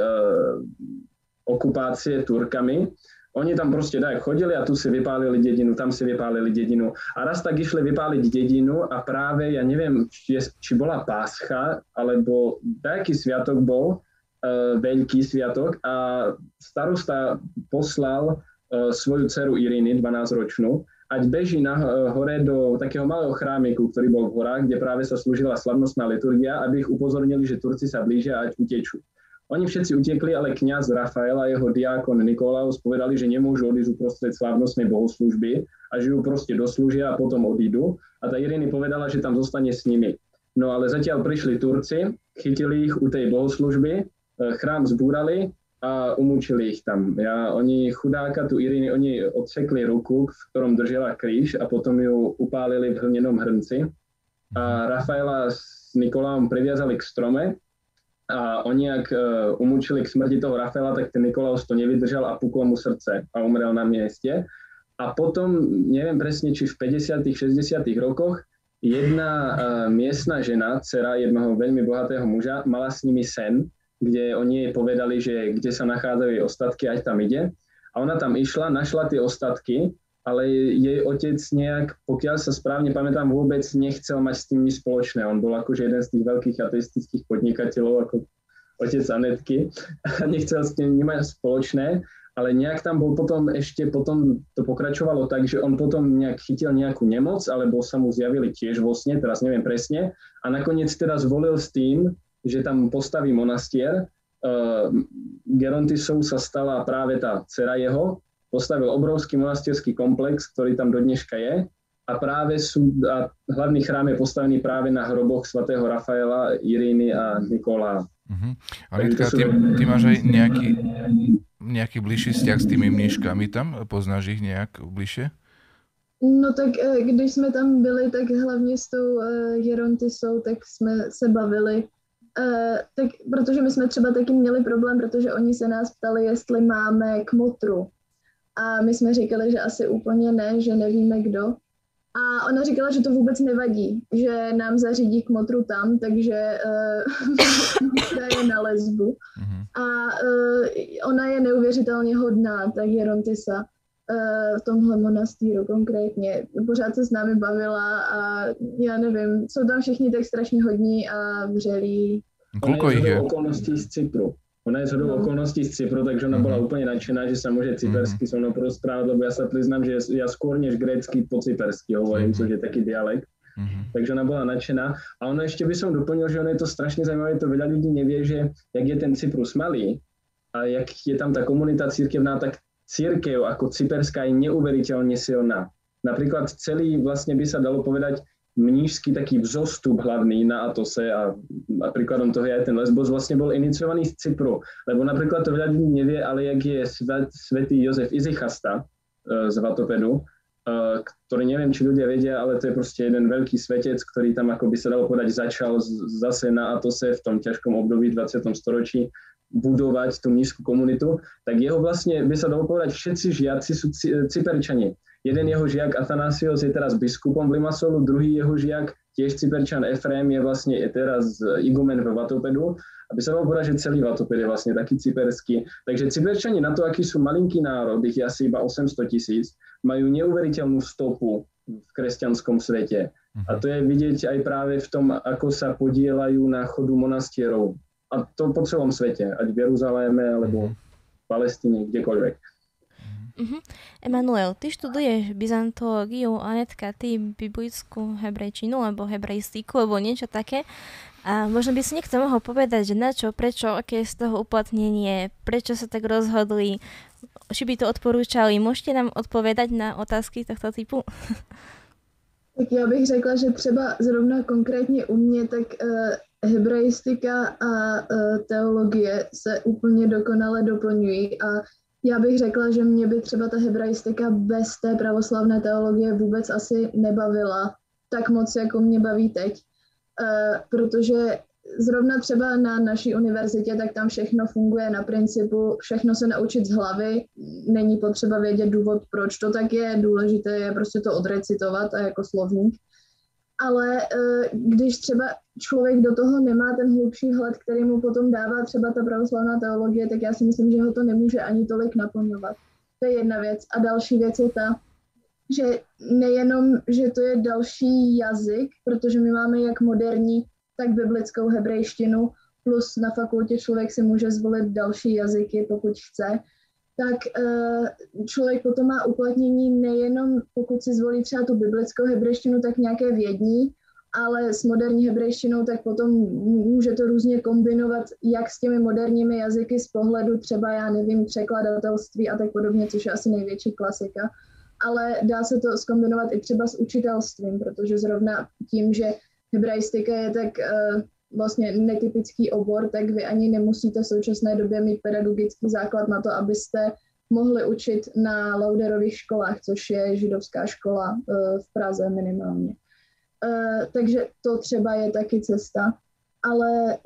okupácie Turkami, oni tam proste tak chodili a tu si vypálili dedinu, tam si vypálili dedinu. A raz tak išli vypáliť dedinu a práve, ja neviem, či, či bola páscha, alebo taký sviatok bol, uh, veľký sviatok a starosta poslal uh, svoju dceru Iriny, 12-ročnú, ať beží na, uh, hore do takého malého chrámiku, ktorý bol v horách, kde práve sa slúžila slavnostná liturgia, aby ich upozornili, že Turci sa blížia ať utečú. Oni všetci utiekli, ale kňaz Rafael a jeho diákon Nikolaus povedali, že nemôžu odísť uprostred slávnostnej bohoslúžby a že ju proste doslúžia a potom odídu. A tá Iriny povedala, že tam zostane s nimi. No ale zatiaľ prišli Turci, chytili ich u tej bohoslužby, e, chrám zbúrali a umúčili ich tam. Ja, oni chudáka, tu Iriny, oni odsekli ruku, v ktorom držela kríž a potom ju upálili v hlnenom hrnci. A Rafaela s Nikolaom priviazali k strome a oni, ak uh, umúčili k smrti toho Rafaela, tak ten Nikolaus to nevydržal a puklo mu srdce a umrel na mieste. A potom, neviem presne, či v 50 60 rokoch, jedna uh, miestna žena, dcera jednoho veľmi bohatého muža, mala s nimi sen, kde oni jej povedali, že kde sa nachádzajú jej ostatky, ať tam ide. A ona tam išla, našla tie ostatky, ale jej otec nejak, pokiaľ sa správne pamätám, vôbec nechcel mať s tým nič spoločné. On bol akože jeden z tých veľkých ateistických podnikateľov, ako otec Anetky, nechcel s tým nemať spoločné, ale nejak tam bol potom ešte, potom to pokračovalo tak, že on potom nejak chytil nejakú nemoc, alebo sa mu zjavili tiež vo sne, teraz neviem presne, a nakoniec teraz volil s tým, že tam postaví monastier. Uh, Gerontisov sa stala práve tá dcera jeho, postavil obrovský monastierský komplex, ktorý tam do dneška je a práve sú, a hlavný chrám je postavený práve na hroboch svätého Rafaela, Iríny a Nikola. Uh-huh. Anitka, ty, ty máš aj nejaký, nejaký bližší vzťah s tými mníškami tam? Poznáš ich nejak bližšie? No tak eh, když jsme tam byli, tak hlavně s tou uh, Jerontisou, tak jsme se bavili Uh, tak protože my jsme třeba taky měli problém, protože oni se nás ptali, jestli máme kmotru. A my jsme říkali, že asi úplně ne, že nevíme kdo. A ona říkala, že to vůbec nevadí, že nám zařídí kmotru tam, takže uh, je na lesbu. Mm-hmm. A uh, ona je neuvěřitelně hodná, tak je Rontisa v tomhle monastýru konkrétně. Pořád se s námi bavila a já nevím, jsou tam všichni tak strašně hodní a vřelí. Koľko ich je? okolností z Cypru. Ona je zhodou no. okolností z Cypru, takže ona bola mhm. úplne nadšená, že sa môže cypersky so mnou porozprávať, lebo ja sa priznám, že ja skôr než grécky po cypersky hovorím, což je taký dialekt. Mm-hmm. Takže ona bola nadšená. A ono ešte by som doplnil, že ono je to strašne zaujímavé, to veľa ľudí nevie, že jak je ten Cyprus malý a jak je tam tá komunita církevná, tak církev ako cyperská je neuveriteľne silná. Napríklad celý vlastne by sa dalo povedať mnížský taký vzostup hlavný na Atose a, a príkladom toho je aj ten Lesbos vlastne bol iniciovaný z Cypru. Lebo napríklad to veľa ľudí nevie, ale jak je svet, svetý Jozef Izichasta e, z Vatopedu, e, ktorý neviem, či ľudia vedia, ale to je proste jeden veľký svetec, ktorý tam, ako by sa dalo povedať, začal z, zase na Atose v tom ťažkom období 20. storočí budovať tú nízku komunitu, tak jeho vlastne, by sa dalo povedať, všetci žiaci sú Cyperčania. Jeden jeho žiak Atanasios je teraz biskupom v Limasolu, druhý jeho žiak, tiež Cyperčan Efrém, je vlastne je teraz igumen v Vatopedu. Aby sa dalo povedať, že celý Vatoped je vlastne taký cyperský. Takže Cyperčani na to, aký sú malinký národ, ich je asi iba 800 tisíc, majú neuveriteľnú stopu v kresťanskom svete. A to je vidieť aj práve v tom, ako sa podielajú na chodu monastierov a to po celom svete, ať v Jeruzaléme alebo mhm. v Palestíne, kdekoľvek. Uh-huh. Emanuel, ty študuješ byzantológiu, Anetka, ty biblickú hebrejčinu alebo hebrejstiku alebo niečo také. A možno by si niekto mohol povedať, že na čo, prečo, aké je z toho uplatnenie, prečo sa tak rozhodli, či by to odporúčali. Môžete nám odpovedať na otázky tohto typu? Tak já bych řekla, že třeba zrovna konkrétně u mě, tak uh, hebrejistika a uh, teologie se úplně dokonale doplňují a já bych řekla, že mě by třeba ta hebrajistika bez té pravoslavné teologie vůbec asi nebavila tak moc, jako mě baví teď. Uh, protože zrovna třeba na naší univerzitě, tak tam všechno funguje na principu všechno se naučit z hlavy, není potřeba vědět důvod, proč to tak je, důležité je prostě to odrecitovat a jako slovník ale eh, když třeba člověk do toho nemá ten hlubší hled, který mu potom dává třeba ta pravoslavná teologie, tak já si myslím, že ho to nemůže ani tolik naplňovat. To je jedna věc. A další věc je ta, že nejenom, že to je další jazyk, protože my máme jak moderní, tak biblickou hebrejštinu, plus na fakultě člověk si může zvolit další jazyky, pokud chce, tak uh, člověk potom má uplatnění nejenom, pokud si zvolí třeba tu biblickou hebrejštinu, tak nějaké vědní, ale s moderní hebrejštinou, tak potom může to různě kombinovat jak s těmi moderními jazyky z pohledu třeba, já nevím, překladatelství a tak podobně, což je asi největší klasika. Ale dá se to skombinovat i třeba s učitelstvím, protože zrovna tím, že hebrejstika je tak uh, vlastně netypický obor, tak vy ani nemusíte v současné době mít pedagogický základ na to, abyste mohli učit na Lauderových školách, což je židovská škola eh, v Praze minimálně. Eh, takže to třeba je taky cesta. Ale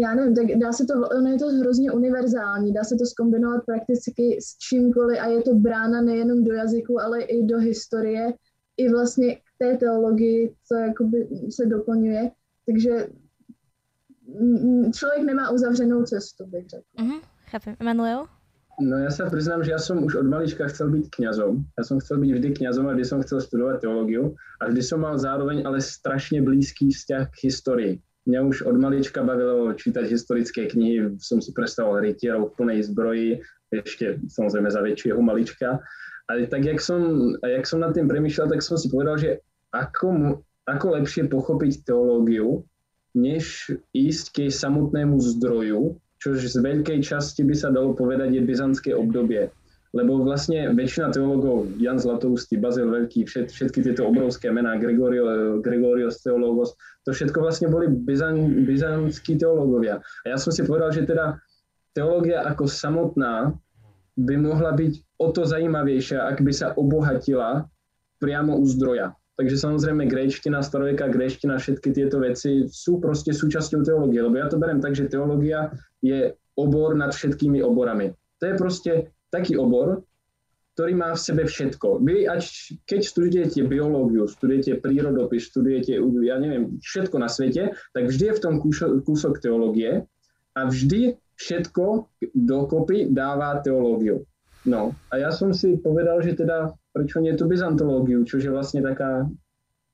já nevím, tak dá se to, ono je to hrozně univerzální, dá se to skombinovat prakticky s čímkoliv a je to brána nejenom do jazyku, ale i do historie, i vlastně k té teologii, co jakoby se doplňuje. Takže mm, člověk nemá uzavřenou cestu, bych řekl. Mhm, chápem. Emanuel? No ja sa priznám, že ja som už od malička chcel byť kňazom. Ja som chcel byť vždy kňazom a vždy som chcel studovať teológiu a vždy som mal zároveň ale strašne blízky vzťah k histórii. Mňa už od malička bavilo čítať historické knihy, som si predstavoval rytierov v plnej zbroji, ešte samozrejme za väčšieho malička. Ale tak, jak som, jak som nad tým premýšľal, tak som si povedal, že ako, ako lepšie pochopiť teológiu, než ísť k jej samotnému zdroju, čož z veľkej časti by sa dalo povedať je byzantské obdobie. Lebo vlastne väčšina teológov, Jan Zlatoustý, Bazil Veľký, všet, všetky tieto obrovské mená, Gregorio, Gregorios teológos, to všetko vlastne boli byzan, byzantskí teológovia. A ja som si povedal, že teda teológia ako samotná by mohla byť o to zajímavejšia, ak by sa obohatila priamo u zdroja. Takže samozrejme gréčtina, staroveká gréčtina, všetky tieto veci sú proste súčasťou teológie, lebo ja to beriem tak, že teológia je obor nad všetkými oborami. To je proste taký obor, ktorý má v sebe všetko. Vy, ač, keď študujete biológiu, študujete prírodopis, študujete, ja neviem, všetko na svete, tak vždy je v tom kúsok teológie a vždy všetko dokopy dáva teológiu. No a ja som si povedal, že teda prečo nie tú byzantológiu, čo je vlastne taká,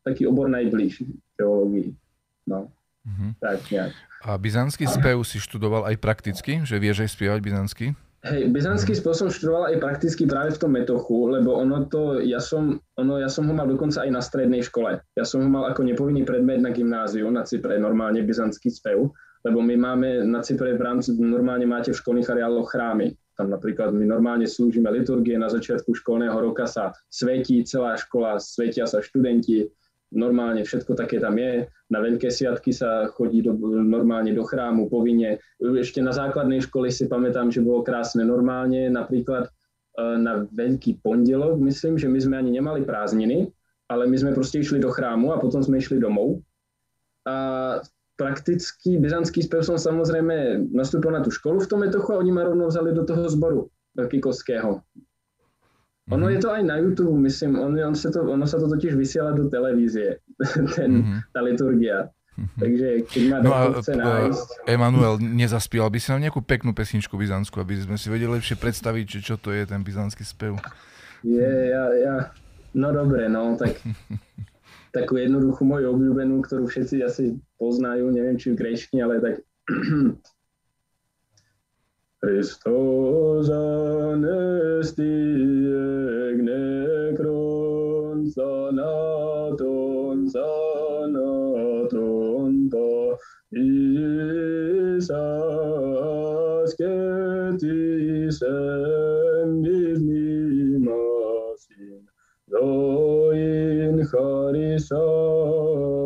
taký obor najbližší teológii. No, mm-hmm. tak nejak. A byzantský spev si študoval aj prakticky, že vieš aj spievať byzantsky? Hej, byzantský spev som študoval aj prakticky práve v tom metochu, lebo ono to, ja som, ono, ja som ho mal dokonca aj na strednej škole. Ja som ho mal ako nepovinný predmet na gymnáziu, na Cypre, normálne byzantský spev, lebo my máme na Cypre v rámci, normálne máte v školných areáloch chrámy. Tam napríklad my normálne slúžime liturgie, na začiatku školného roka sa svetí celá škola, svetia sa študenti, normálne všetko také tam je. Na veľké sviatky sa chodí do, normálne do chrámu povinne. Ešte na základnej škole si pamätám, že bolo krásne normálne, napríklad e, na veľký pondelok, myslím, že my sme ani nemali prázdniny, ale my sme proste išli do chrámu a potom sme išli domov. A praktický byzantský spev som samozrejme nastúpil na tú školu v tom metochu a oni ma rovno vzali do toho zboru, do Kikovského. Mm-hmm. Ono je to aj na YouTube, myslím, on, on sa to, ono sa to totiž vysiela do televízie, ten, mm-hmm. tá liturgia. Mm-hmm. Takže keď ma no a, chce nájsť... Emanuel, nezaspieval by si nám nejakú peknú pesničku byzantskú, aby sme si vedeli lepšie predstaviť, čo, čo to je ten byzantský spev. Je, ja, ja, no dobre, no, tak takú jednoduchú moju obľúbenú, ktorú všetci asi poznajú, neviem či v grečtine, ale tak Christos anesti eg necron sanaton sanaton pa isas ketis endis charis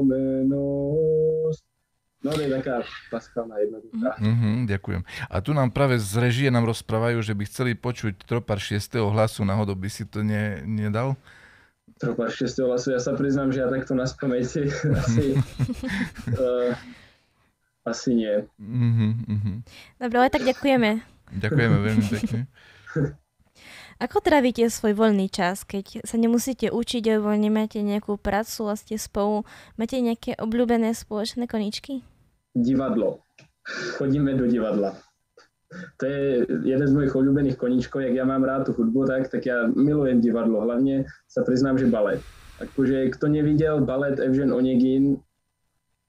amenos No to je taká paskálna jednoduchá. Mm-hmm, ďakujem. A tu nám práve z režie nám rozprávajú, že by chceli počuť tropar 6. hlasu, náhodou by si to ne, nedal? Tropar 6. hlasu, ja sa priznám, že ja takto na spamäti asi, uh, asi nie. Mm-hmm, Dobre, ale tak ďakujeme. Ďakujeme veľmi pekne. Ako trávite svoj voľný čas, keď sa nemusíte učiť alebo nemáte nejakú prácu a ste spolu? Máte nejaké obľúbené spoločné koničky? Divadlo. Chodíme do divadla. To je jeden z mojich obľúbených koníčkov, jak ja mám rád tú hudbu, tak, tak ja milujem divadlo. Hlavne sa priznám, že balet. Akože kto nevidel balet Evžen Onegin,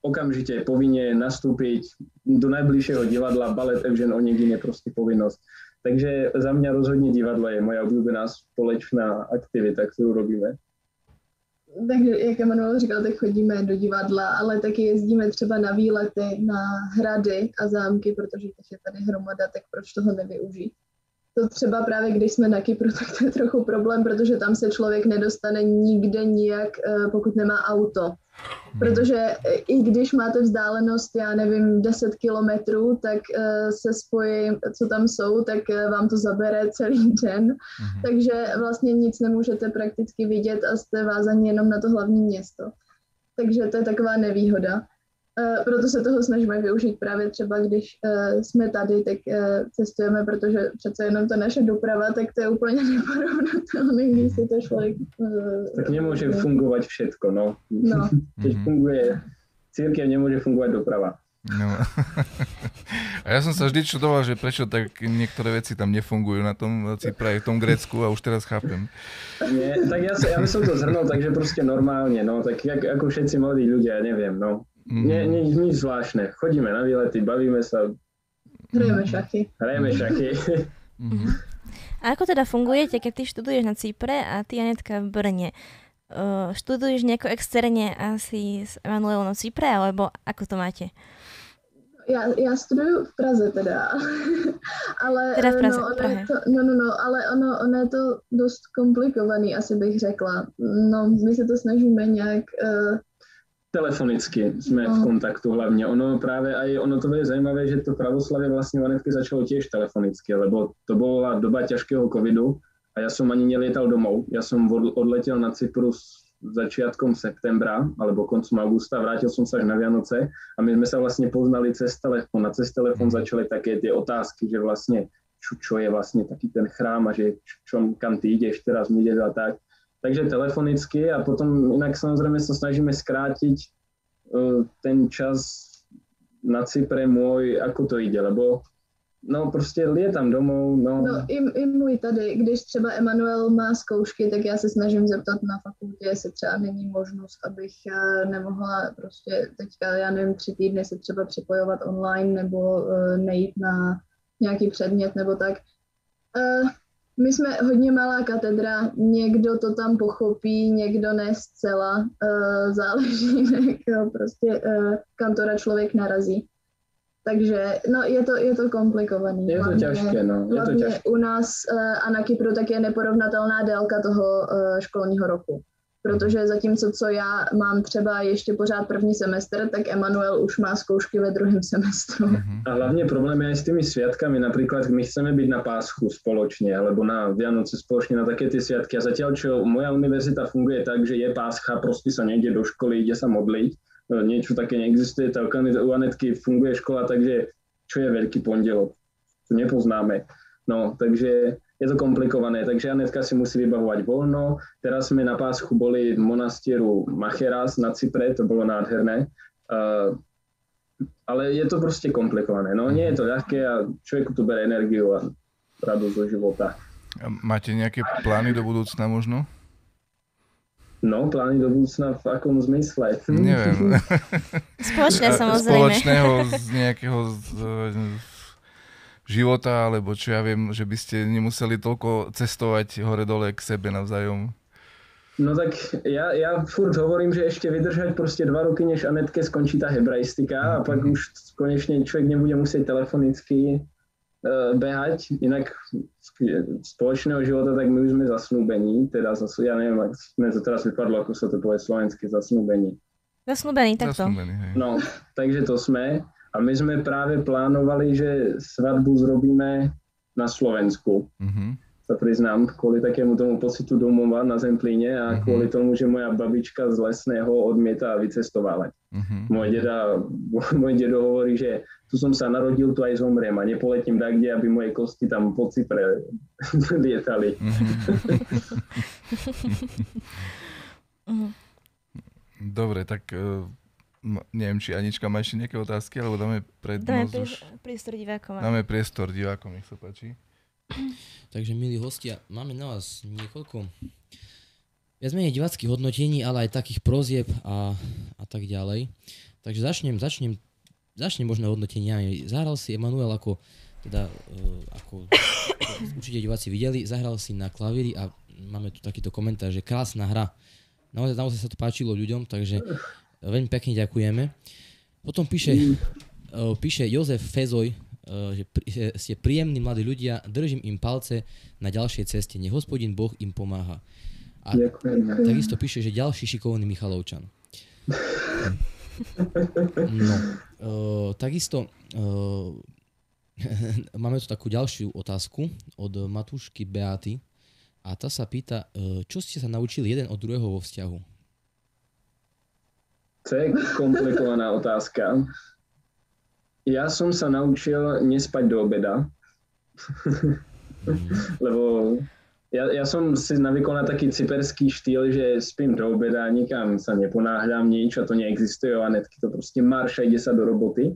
okamžite povinne nastúpiť do najbližšieho divadla. Balet Evžen Onegin je proste povinnosť. Takže za mňa rozhodne divadlo je moja obľúbená společná aktivita, kterou robíme. Takže jak Emanuel říkal, tak chodíme do divadla, ale taky jezdíme třeba na výlety, na hrady a zámky, protože teď je tady hromada, tak proč toho nevyužít? To třeba právě když jsme na Kypru, tak to je trochu problém, protože tam se člověk nedostane nikde nijak, eh, pokud nemá auto. Protože i když máte vzdálenost, já nevím, 10 kilometrů, tak uh, se spojí, co tam jsou, tak uh, vám to zabere celý den. Mm-hmm. Takže vlastně nic nemůžete prakticky vidět a jste vázaní jenom na to hlavní město. Takže to je taková nevýhoda. Proto se toho snažíme využít právě třeba, když uh, jsme tady, tak uh, cestujeme, protože přece jenom ta naše doprava, tak to je úplně neporovnatelné, když si to člověk... Uh, tak nemůže fungovat všetko, no. no. Keď funguje církev, nemůže fungovat doprava. No. A ja som sa vždy čudoval, že prečo tak niektoré veci tam nefungujú na tom Cypre, v tom Grécku a už teraz chápem. Nie, tak ja, sa, ja by som to zhrnul, takže proste normálne, no, tak jak, ako všetci mladí ľudia, neviem, no. Mm. Nie, nie, nič zvláštne. Chodíme na výlety, bavíme sa. Hrajeme šachy. Hrajeme šachy. Mm-hmm. A ako teda fungujete, keď ty študuješ na Cypre a ty Anetka v Brne? Uh, študuješ nejako externe asi s Emanuelom na Cypre, alebo ako to máte? Já, já studuju v Praze teda, ale teda v Praze, no, ono je to, no, no, no, ale ono, ono je to dost komplikovaný, asi bych řekla. No, my se to snažíme nějak uh, Telefonicky jsme v No. kontaktu hlavně. Ono právě aj, ono to bude zajímavé, že to pravoslavie vlastne v Anetke začalo tiež telefonicky, lebo to bola doba ťažkého covidu a ja som ani nelietal domov. Ja som od- odletel na Cyprus začiatkom septembra alebo koncom augusta, vrátil som sa až na Vianoce a my sme sa vlastne poznali cez telefón a cez telefón začali také tie otázky, že vlastne čo, čo je vlastne taký ten chrám a že čo, kam ty ideš teraz, my ideš a tak. Takže telefonicky a potom inak samozrejme sa snažíme skrátiť uh, ten čas na Cypre môj, ako to ide, lebo no prostě lietam domov, no, No i, i můj tady, když třeba Emanuel má zkoušky, tak já se snažím zeptat na fakultě, jestli třeba není možnost, abych eh, nemohla prostě teďka, já nevím, tři týdny se třeba připojovat online nebo eh, nejít na nějaký předmět nebo tak. Eh, My jsme hodně malá katedra, někdo to tam pochopí, někdo ne zcela, eh, záleží, jak prostě eh, kantora člověk narazí. Takže no, je to, je to komplikovaný. je to Hlavně- ťažké, no, je to ťažké. u nás uh, a na Kypru tak je neporovnatelná délka toho školního roku. Protože zatímco co já mám třeba ještě pořád první semestr, tak Emanuel už má zkoušky ve druhém semestru. Mhm. A hlavne problém je aj s tými sviatkami, napríklad my chceme byť na Páschu spoločne, alebo na Vianoce spoločne na také tie sviatky. A zatiaľ, čo moja univerzita funguje tak, že je Páscha, proste sa nejde do školy, ide sa modliť, no, niečo také neexistuje, tak u Anetky funguje škola, takže čo je Veľký pondelok? To nepoznáme. No, takže je to komplikované, takže Anetka si musí vybavovať voľno. Teraz sme na Páschu boli v monastieru Macheras na Cypre, to bolo nádherné. Uh, ale je to proste komplikované. No nie je to ľahké a človeku to bere energiu a radosť zo života. A Máte nejaké plány do budúcna možno? No, plány do budúcna v akom zmysle? Neviem. Spoločné samozrejme. Spoločného z nejakého z, e, života, alebo čo ja viem, že by ste nemuseli toľko cestovať hore-dole k sebe navzájom. No tak ja, ja furt hovorím, že ešte vydržať proste dva roky, než Anetke skončí tá hebrajstika a pak už konečne človek nebude musieť telefonicky uh, behať. Inak spoločného života, tak my už sme zasnúbení, teda zas, ja neviem, ak sme to teraz vypadlo, ako sa to povie slovenské, zasnúbení. Zasnúbený, takto. Zasnúbený, hej. No, takže to sme. A my sme práve plánovali, že svadbu zrobíme na Slovensku. Mhm. Sa priznám, kvôli takému tomu pocitu domova na Zemplíne a Mhm. kvôli tomu, že moja babička z lesného odmieta vycestovávať. Mhm. Môj deda, môj dedo hovorí, že tu som sa narodil, tu aj zomriem a nepoletím tak, kde, aby moje kosti tam po Cypre lietali. Mhm. Mhm. Dobre, tak e, m- neviem, či Anička má ešte nejaké otázky, alebo dáme Dáme prednosť už. prí- prístor divákom. Dáme priestor divákom, nech sa páči. Takže milí hostia, máme na vás niekoľko viac menej diváckých hodnotení, ale aj takých prozieb a, a tak ďalej. Takže začnem, začnem, začnem možno hodnoteniami. Zahral si Emanuel ako, teda, uh, ako určite diváci videli, zahral si na klavíri a máme tu takýto komentár, že krásna hra. Naozaj, naozaj sa to páčilo ľuďom, takže veľmi pekne ďakujeme. Potom píše, uh, píše Jozef Fezoj, uh, že, že ste príjemní mladí ľudia, držím im palce na ďalšej ceste, nech hospodin Boh im pomáha. A Ďakujem. takisto píše, že ďalší šikovný Michalovčan. No, uh, takisto uh, máme tu takú ďalšiu otázku od Matúšky Beaty a tá sa pýta, uh, čo ste sa naučili jeden od druhého vo vzťahu? To je komplikovaná otázka. Ja som sa naučil nespať do obeda, lebo ja, ja som si navykol na taký cyperský štýl, že spím do obeda, nikam sa neponáhľam, nič a to neexistuje, a netky to proste marša, ide sa do roboty.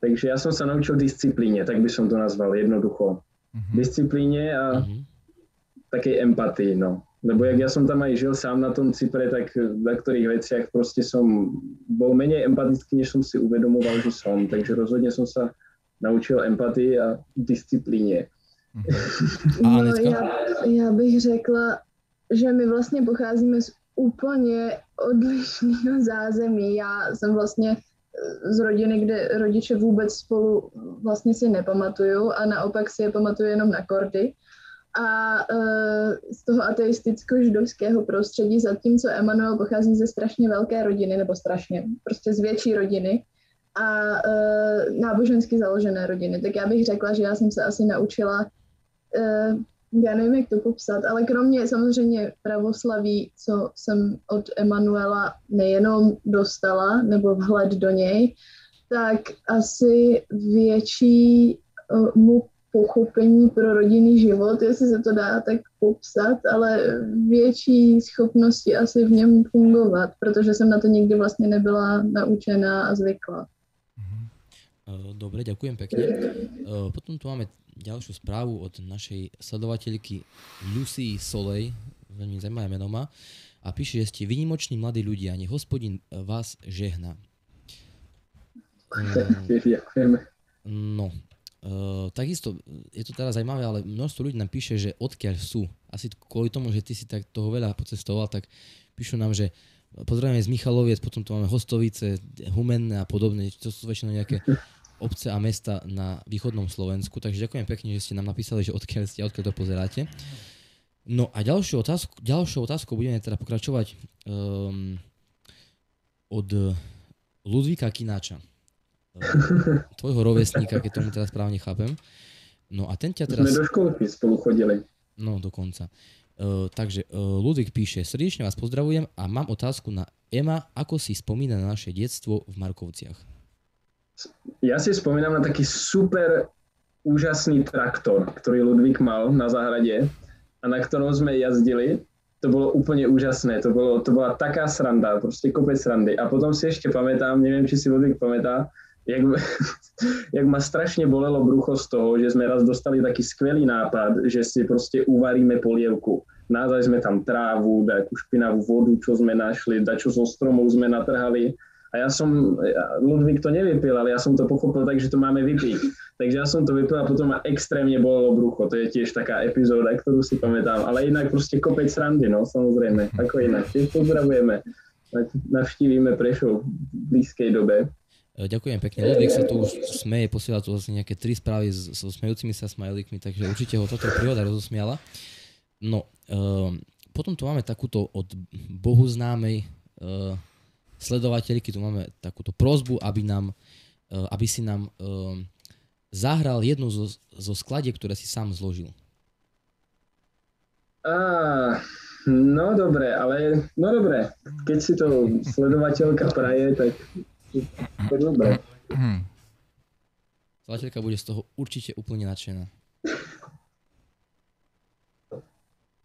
Takže ja som sa naučil disciplíne, tak by som to nazval jednoducho. Mm-hmm. Disciplíne a mm-hmm. takej empatii, no. Lebo jak ja som tam aj žil sám na tom Cypre, tak na ktorých veciach proste som bol menej empatický, než som si uvedomoval, že som. Takže rozhodne som sa naučil empatii a disciplíně. Mm-hmm. no, já, já bych řekla, že my vlastně pocházíme z úplně odlišného zázemí. Já jsem vlastně z rodiny, kde rodiče vůbec spolu vlastně si nepamatuju a naopak si je pamatuju jenom na kordy. A uh, z toho ateisticko-židovského prostředí, zatímco Emanuel pochází ze strašně velké rodiny, nebo strašně, prostě z větší rodiny a uh, nábožensky založené rodiny, tak já bych řekla, že já jsem se asi naučila uh, já nevím, jak to popsat, ale kromě samozřejmě pravoslaví, co jsem od Emanuela nejenom dostala, nebo vhled do něj, tak asi větší uh, mu pochopení pro rodinný život, jestli se to dá tak popsat, ale větší schopnosti asi v něm fungovat, protože jsem na to nikdy vlastně nebyla naučená a zvykla. Mhm. Dobre, ďakujem pekne. Potom tu máme ďalšiu správu od našej sledovateľky Lucy Solej, veľmi zaujímavé meno má, a píše, že ste vynimoční mladí ľudia, nech hospodin vás žehna. No, Uh, takisto je to teraz zaujímavé, ale množstvo ľudí nám píše, že odkiaľ sú. Asi kvôli tomu, že ty si tak toho veľa pocestoval, tak píšu nám, že pozdravujeme z Michaloviec, potom tu máme Hostovice, Humenné a podobne. To sú väčšinou nejaké obce a mesta na východnom Slovensku, takže ďakujem pekne, že ste nám napísali, že odkiaľ ste, odkiaľ to pozeráte. No a ďalšiu otázku, ďalšou otázkou budeme teda pokračovať um, od Ludvíka Kináča. Tvojho rovesníka, keď tomu teraz správne chápem. No a ten ťa teraz... Sme do školky spolu chodili. No, dokonca. Uh, takže uh, Ludvík píše, srdečne vás pozdravujem a mám otázku na Ema, ako si spomína na naše detstvo v Markovciach? ja si spomínam na taký super úžasný traktor, ktorý Ludvík mal na záhrade a na ktorom sme jazdili. To bolo úplne úžasné, to, bolo, to bola taká sranda, proste kopec srandy. A potom si ešte pamätám, neviem, či si Ludvík pamätá, jak, jak ma strašne bolelo brucho z toho, že sme raz dostali taký skvelý nápad, že si proste uvaríme polievku. Názaj sme tam trávu, takú špinavú vodu, čo sme našli, dačo zo stromov sme natrhali a ja som, Ludvík to nevypil, ale ja som to pochopil tak, že to máme vypiť. Takže ja som to vypil a potom ma extrémne bolelo brucho. To je tiež taká epizóda, ktorú si pamätám. Ale inak proste kopec srandy, no samozrejme. Ako inak. Tiež pozdravujeme. Navštívime Prešov v blízkej dobe. E, ďakujem pekne. Ludvík sa tu už smeje, posiela tu vlastne nejaké tri správy so smejúcimi sa smajlikmi, takže určite ho toto príhoda rozosmiala. No, um, potom tu máme takúto od Bohu známej uh, sledovateľky, tu máme takúto prozbu, aby, nám, eh, aby si nám eh, zahral jednu zo, zo skladiek, ktoré si sám zložil. Á, no dobre, ale no dobre, keď si to sledovateľka praje, tak je dobre. Sledovateľka bude z toho určite úplne nadšená.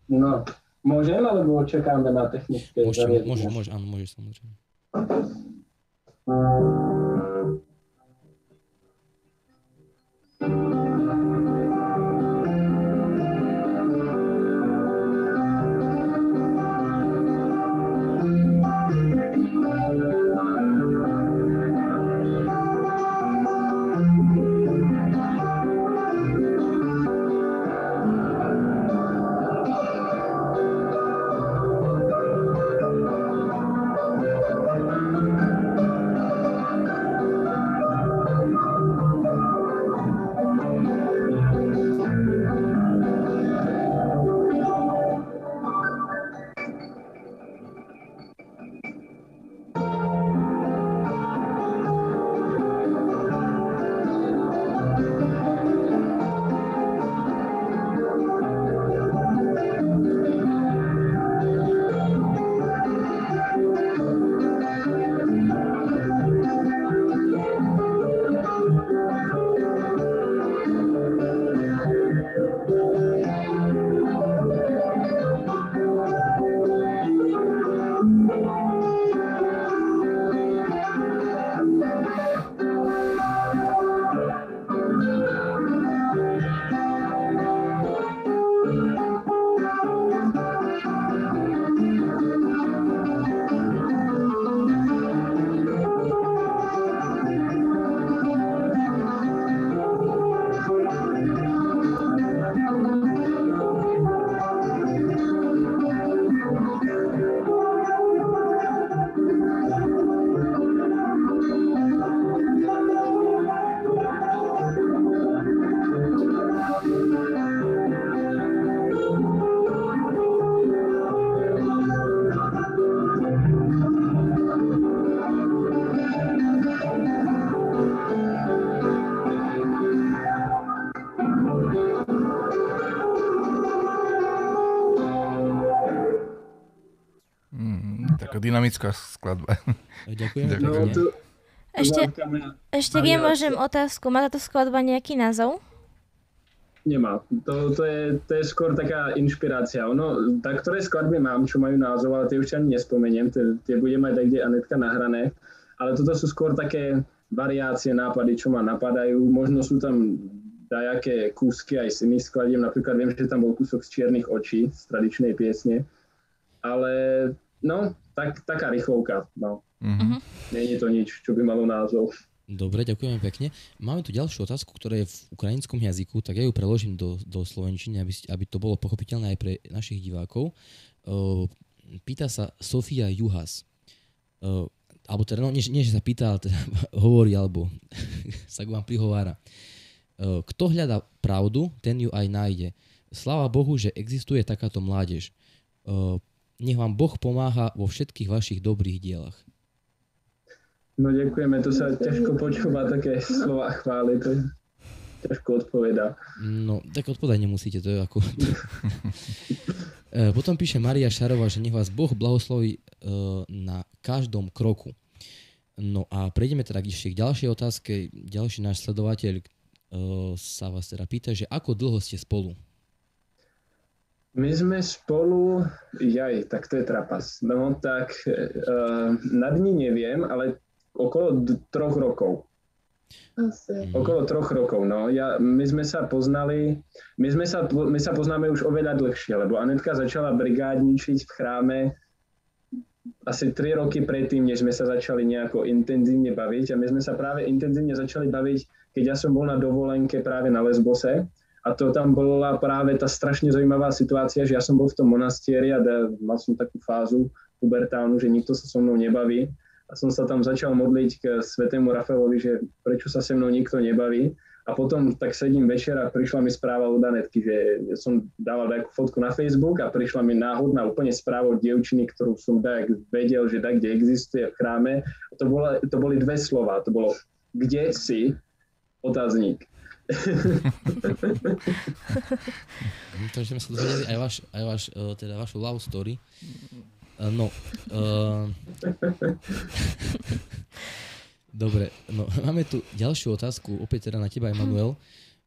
No, môžem, alebo čakáme na technické Môžeš, môžeš, môžeš, áno, môžeš samozrejme. Dynamická skladba. Ďakujem. Ďakujem. No, tu, Ešte, ešte Maria, môžem otázku, má táto skladba nejaký názov? nemá. To, to, je, to je skôr taká inšpirácia. Ono, tak ktoré skladby mám, čo majú názov, ale tie už ani nespomeniem, tie, tie budem mať kde Anetka nahrané. Ale toto sú skôr také variácie, nápady, čo ma napadajú. Možno sú tam dajaké kúsky aj z iných skladiem. Napríklad viem, že tam bol kúsok z Čiernych očí, z tradičnej piesne. Ale no, tak, taká rýchlovka. No. Mhm. Není to nič, čo by malo názov. Dobre, ďakujeme pekne. Máme tu ďalšiu otázku, ktorá je v ukrajinskom jazyku, tak ja ju preložím do, do slovenčiny, aby, aby to bolo pochopiteľné aj pre našich divákov. Uh, pýta sa Sofia Juhas. Uh, alebo teda, no, nie, nie, že sa pýta, ale teda hovorí, alebo sa k vám prihovára. Uh, kto hľadá pravdu, ten ju aj nájde. Sláva Bohu, že existuje takáto mládež. Uh, nech vám Boh pomáha vo všetkých vašich dobrých dielach. No ďakujeme, to sa ťažko počúva také slova chvály, to ťažko odpovedá. No, tak odpovedať nemusíte, to je ako... Potom píše Maria Šarová, že nech vás Boh blahosloví e, na každom kroku. No a prejdeme teda ešte k ďalšej otázke. Ďalší náš sledovateľ e, sa vás teda pýta, že ako dlho ste spolu? My sme spolu, jaj, tak to je trapas. No tak uh, na dní neviem, ale okolo d- troch rokov. Asi. Mhm. Okolo troch rokov, no. Ja, my sme sa poznali, my, sme sa, my sa poznáme už oveľa dlhšie, lebo Anetka začala brigádničiť v chráme asi 3 roky predtým, než sme sa začali nejako intenzívne baviť a my sme sa práve intenzívne začali baviť, keď ja som bol na dovolenke práve na Lesbose a to tam bola práve tá strašne zaujímavá situácia, že ja som bol v tom monastieri a mal som takú fázu pubertálnu, že nikto sa so mnou nebaví a som sa tam začal modliť k svetému Rafaelovi, že prečo sa se mnou nikto nebaví. A potom tak sedím večer a prišla mi správa od Anetky, že som dával takú fotku na Facebook a prišla mi náhodná úplne správa od dievčiny, ktorú som tak vedel, že tak, kde existuje v chráme. A to, bola, to boli dve slova. To bolo, kde si? Otáznik. Takže sme sa dozvedeli aj, vaš, aj vaš, e, teda vašu love story. E, No, uh, Dobre, no máme tu ďalšiu otázku, opäť teda na teba, Emanuel.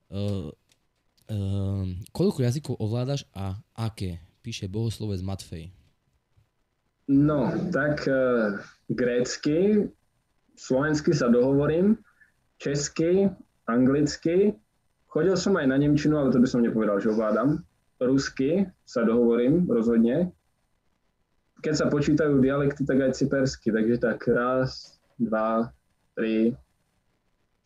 Uh, uh, koľko jazykov ovládaš a aké? Píše bohoslovec Matfej. No, tak uh, grécky, slovensky sa dohovorím, česky, anglicky, chodil som aj na nemčinu, ale to by som nepovedal, že ovládam. Rusky sa dohovorím rozhodne. Keď sa počítajú dialekty, tak aj cypersky, takže tak raz, dva, tri,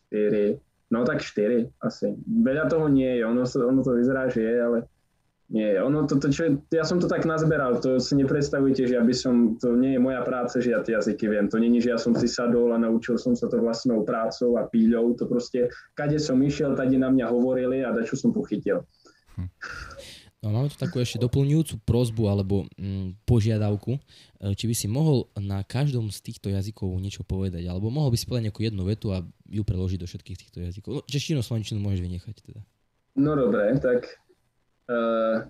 štyri, no tak štyri asi. Veľa toho nie je, ono, ono to vyzerá, že je, ale nie, ono to, to čo, ja som to tak nazberal, to si nepredstavujte, že ja by som, to nie je moja práca, že ja tie jazyky viem, to není, že ja som si sadol a naučil som sa to vlastnou prácou a píľou, to proste, kade som išiel, tade na mňa hovorili a dačo som pochytil. No a máme tu takú ešte doplňujúcu prozbu alebo mm, požiadavku, e, či by si mohol na každom z týchto jazykov niečo povedať, alebo mohol by si povedať nejakú jednu vetu a ju preložiť do všetkých týchto jazykov. No, češtinu, slovenčinu môžeš vynechať teda. No dobre, tak uh,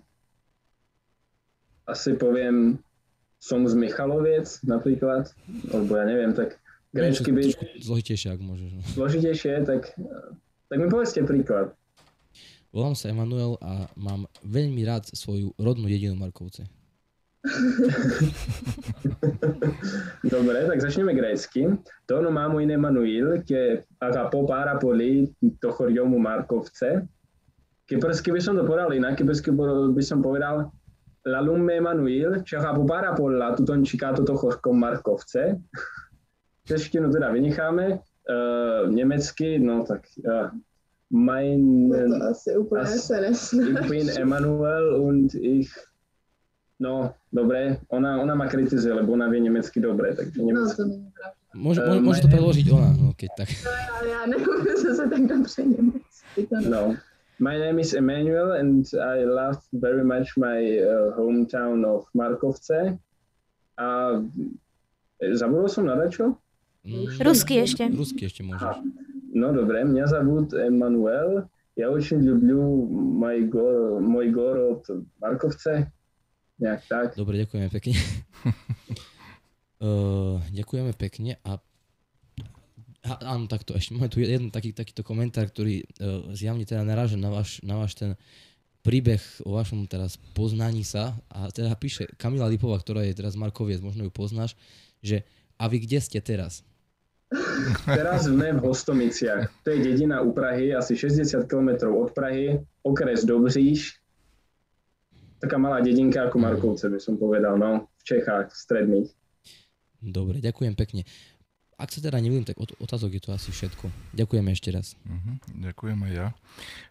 asi poviem, som z Michaloviec napríklad, alebo ja neviem, tak grécky by Trošku zložitejšie, ak môžeš. No. zložitejšie, tak, tak mi povedzte príklad. Volám sa Emanuel a mám veľmi rád svoju rodnú dedinu Markovce. Dobre, tak začneme grécky. To ono mámo in Emanuil, che agapo para poli to choriomu Markovce. Kypersky by som to povedal inak, kypersky by som povedal La lume Emanuil, che agapo para polla tuton čikato to chorkom Markovce. Češtinu teda vynecháme. Uh, nemecky, no tak uh, mein No to asi úplně As- ich bin Emanuel und ich No, dobre, ona, ona ma kritizuje, lebo ona vie nemecky dobre, takže No nemecky. to není pravda. Môže, môže, môže to preložiť ona, no keď tak. Já, já neumím se se tak dobře německy. To ne. No. My name is Emmanuel and I love very much my uh, hometown of Markovce. A e, zabudol som na dačo? Mm, Rusky ešte. Rusky ešte môžeš. Aha. No dobre, mňa zовут Emanuel. Ja очень люблю мой, го, мой город Markovce. Nejak tak. Dobre, ďakujeme pekne. Uh, ďakujeme pekne a a, áno, takto, ešte máme tu jeden taký, takýto komentár, ktorý uh, zjavne teda naráža na váš, na váš ten príbeh o vašom teraz poznaní sa a teda píše Kamila Lipová, ktorá je teraz Markoviec, možno ju poznáš, že a vy kde ste teraz? Teraz sme v Hostomiciach. To je dedina u Prahy, asi 60 km od Prahy, okres Dobříž. Taká malá dedinka ako Markovce, by som povedal, no, v Čechách, v stredných. Dobre, ďakujem pekne. Ak sa teda neviem, tak otázok je to asi všetko. Ďakujeme ešte raz. Uh-huh, ďakujem aj ja.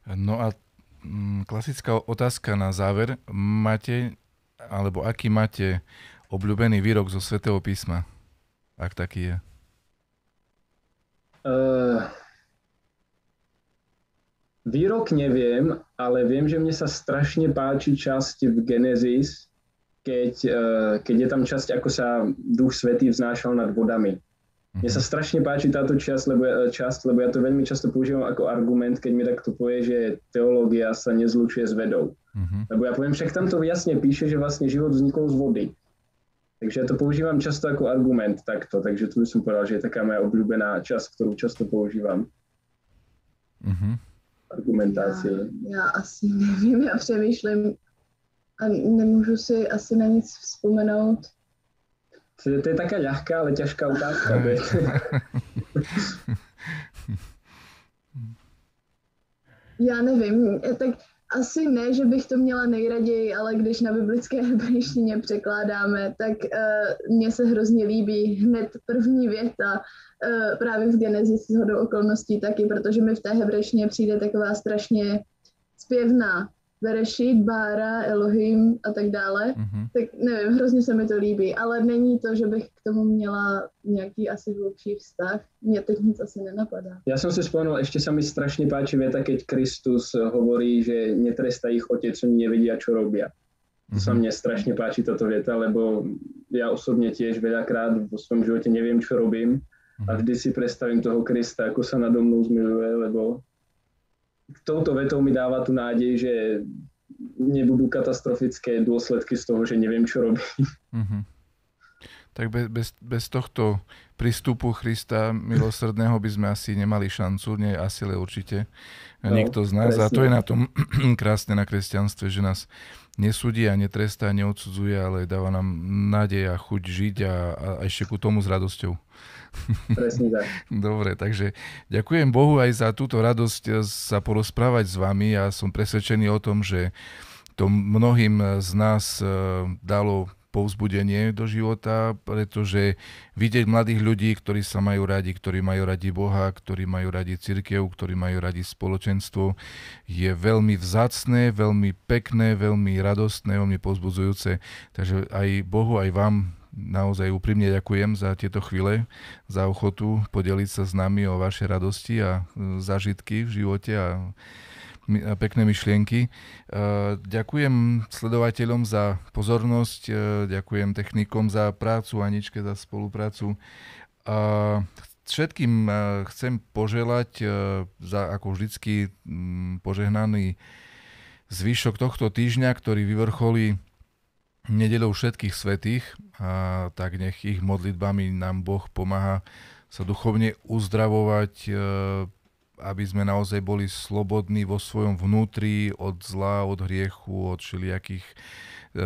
No a m, mm, klasická otázka na záver. Máte, alebo aký máte obľúbený výrok zo Svetého písma? Ak taký je. Uh, výrok neviem, ale viem, že mne sa strašne páči časť v Genesis, keď, uh, keď je tam časť, ako sa Duch Svetý vznášal nad vodami. Mne sa mhm. strašne páči táto časť lebo, ja, časť, lebo ja to veľmi často používam ako argument, keď mi takto povie, že teológia sa nezlučuje s vedou. Uh-huh. Lebo ja poviem, však tam to jasne píše, že vlastne život vznikol z vody. Takže ja to používam často ako argument takto, takže tu by som povedal, že je taká moja obľúbená časť, ktorú často používam. Uh-huh. Argumentácie. Já, já asi nevím, já přemýšlím a nemůžu si asi na nic vzpomenout. To, to je taká ľahká, ale ťažká otázka. Já nevím, tak asi ne, že bych to měla nejraději, ale když na biblické hebrejštině překládáme, tak uh, mně se hrozně líbí hned první věta uh, právě v Genesis hodou okolností taky, protože mi v té hebrejštině přijde taková strašně zpěvná Berešit, Bára, Elohim a tak dále, mm-hmm. tak nevím, hrozně se mi to líbí, ale není to, že bych k tomu měla nějaký asi hlubší vztah. Mně teď nic asi nenapadá. Ja som si spomenul, ešte sa mi strašne páči vieta, keď Kristus hovorí, že netrestá ich otec, oni nevedia, čo robia. To sa mhm. mne strašne páči toto vieta, lebo ja osobne tiež veľakrát vo svojom živote neviem, čo robím a mhm. vždy si predstavím toho Krista, ako sa nado mnou zmiluje, lebo touto vetou mi dáva tu nádej, že nebudú katastrofické dôsledky z toho, že neviem, čo robím. Mm-hmm. Tak bez, bez, bez tohto prístupu Krista milosrdného by sme asi nemali šancu, nie asi, ale určite no, nikto z nás. Presne. A to je na tom krásne na kresťanstve, že nás nesúdi a netrestá, neodsudzuje, ale dáva nám nádej a chuť žiť a, a ešte ku tomu s radosťou. Presne tak. Dobre, takže ďakujem Bohu aj za túto radosť eh, sa porozprávať s vami. Ja som presvedčený o tom, že to mnohým z nás eh, dalo povzbudenie do života, pretože vidieť mladých ľudí, ktorí sa majú radi, ktorí majú radi Boha, ktorí majú radi církev, ktorí majú radi spoločenstvo, je veľmi vzácné, veľmi pekné, veľmi radostné, veľmi povzbudzujúce. Takže aj Bohu, aj vám naozaj úprimne ďakujem za tieto chvíle, za ochotu podeliť sa s nami o vaše radosti a e, zažitky v živote a pekné myšlienky. E, ďakujem sledovateľom za pozornosť, e, ďakujem technikom za prácu, Aničke za spoluprácu. Všetkým chcem poželať za ako vždycky požehnaný zvyšok tohto týždňa, ktorý vyvrcholí nedelou všetkých svetých, a tak nech ich modlitbami nám Boh pomáha sa duchovne uzdravovať, e, aby sme naozaj boli slobodní vo svojom vnútri od zla, od hriechu, od všelijakých e,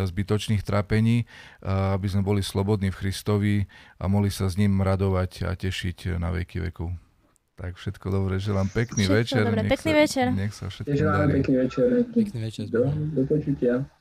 zbytočných trápení, aby sme boli slobodní v Christovi a mohli sa s ním radovať a tešiť na veky vekov. Tak všetko dobre, želám pekný všetko večer. Dobre, pekný sa, večer. Nech sa všetko Želám pekný večer. Pekný večer. Do, do počutia.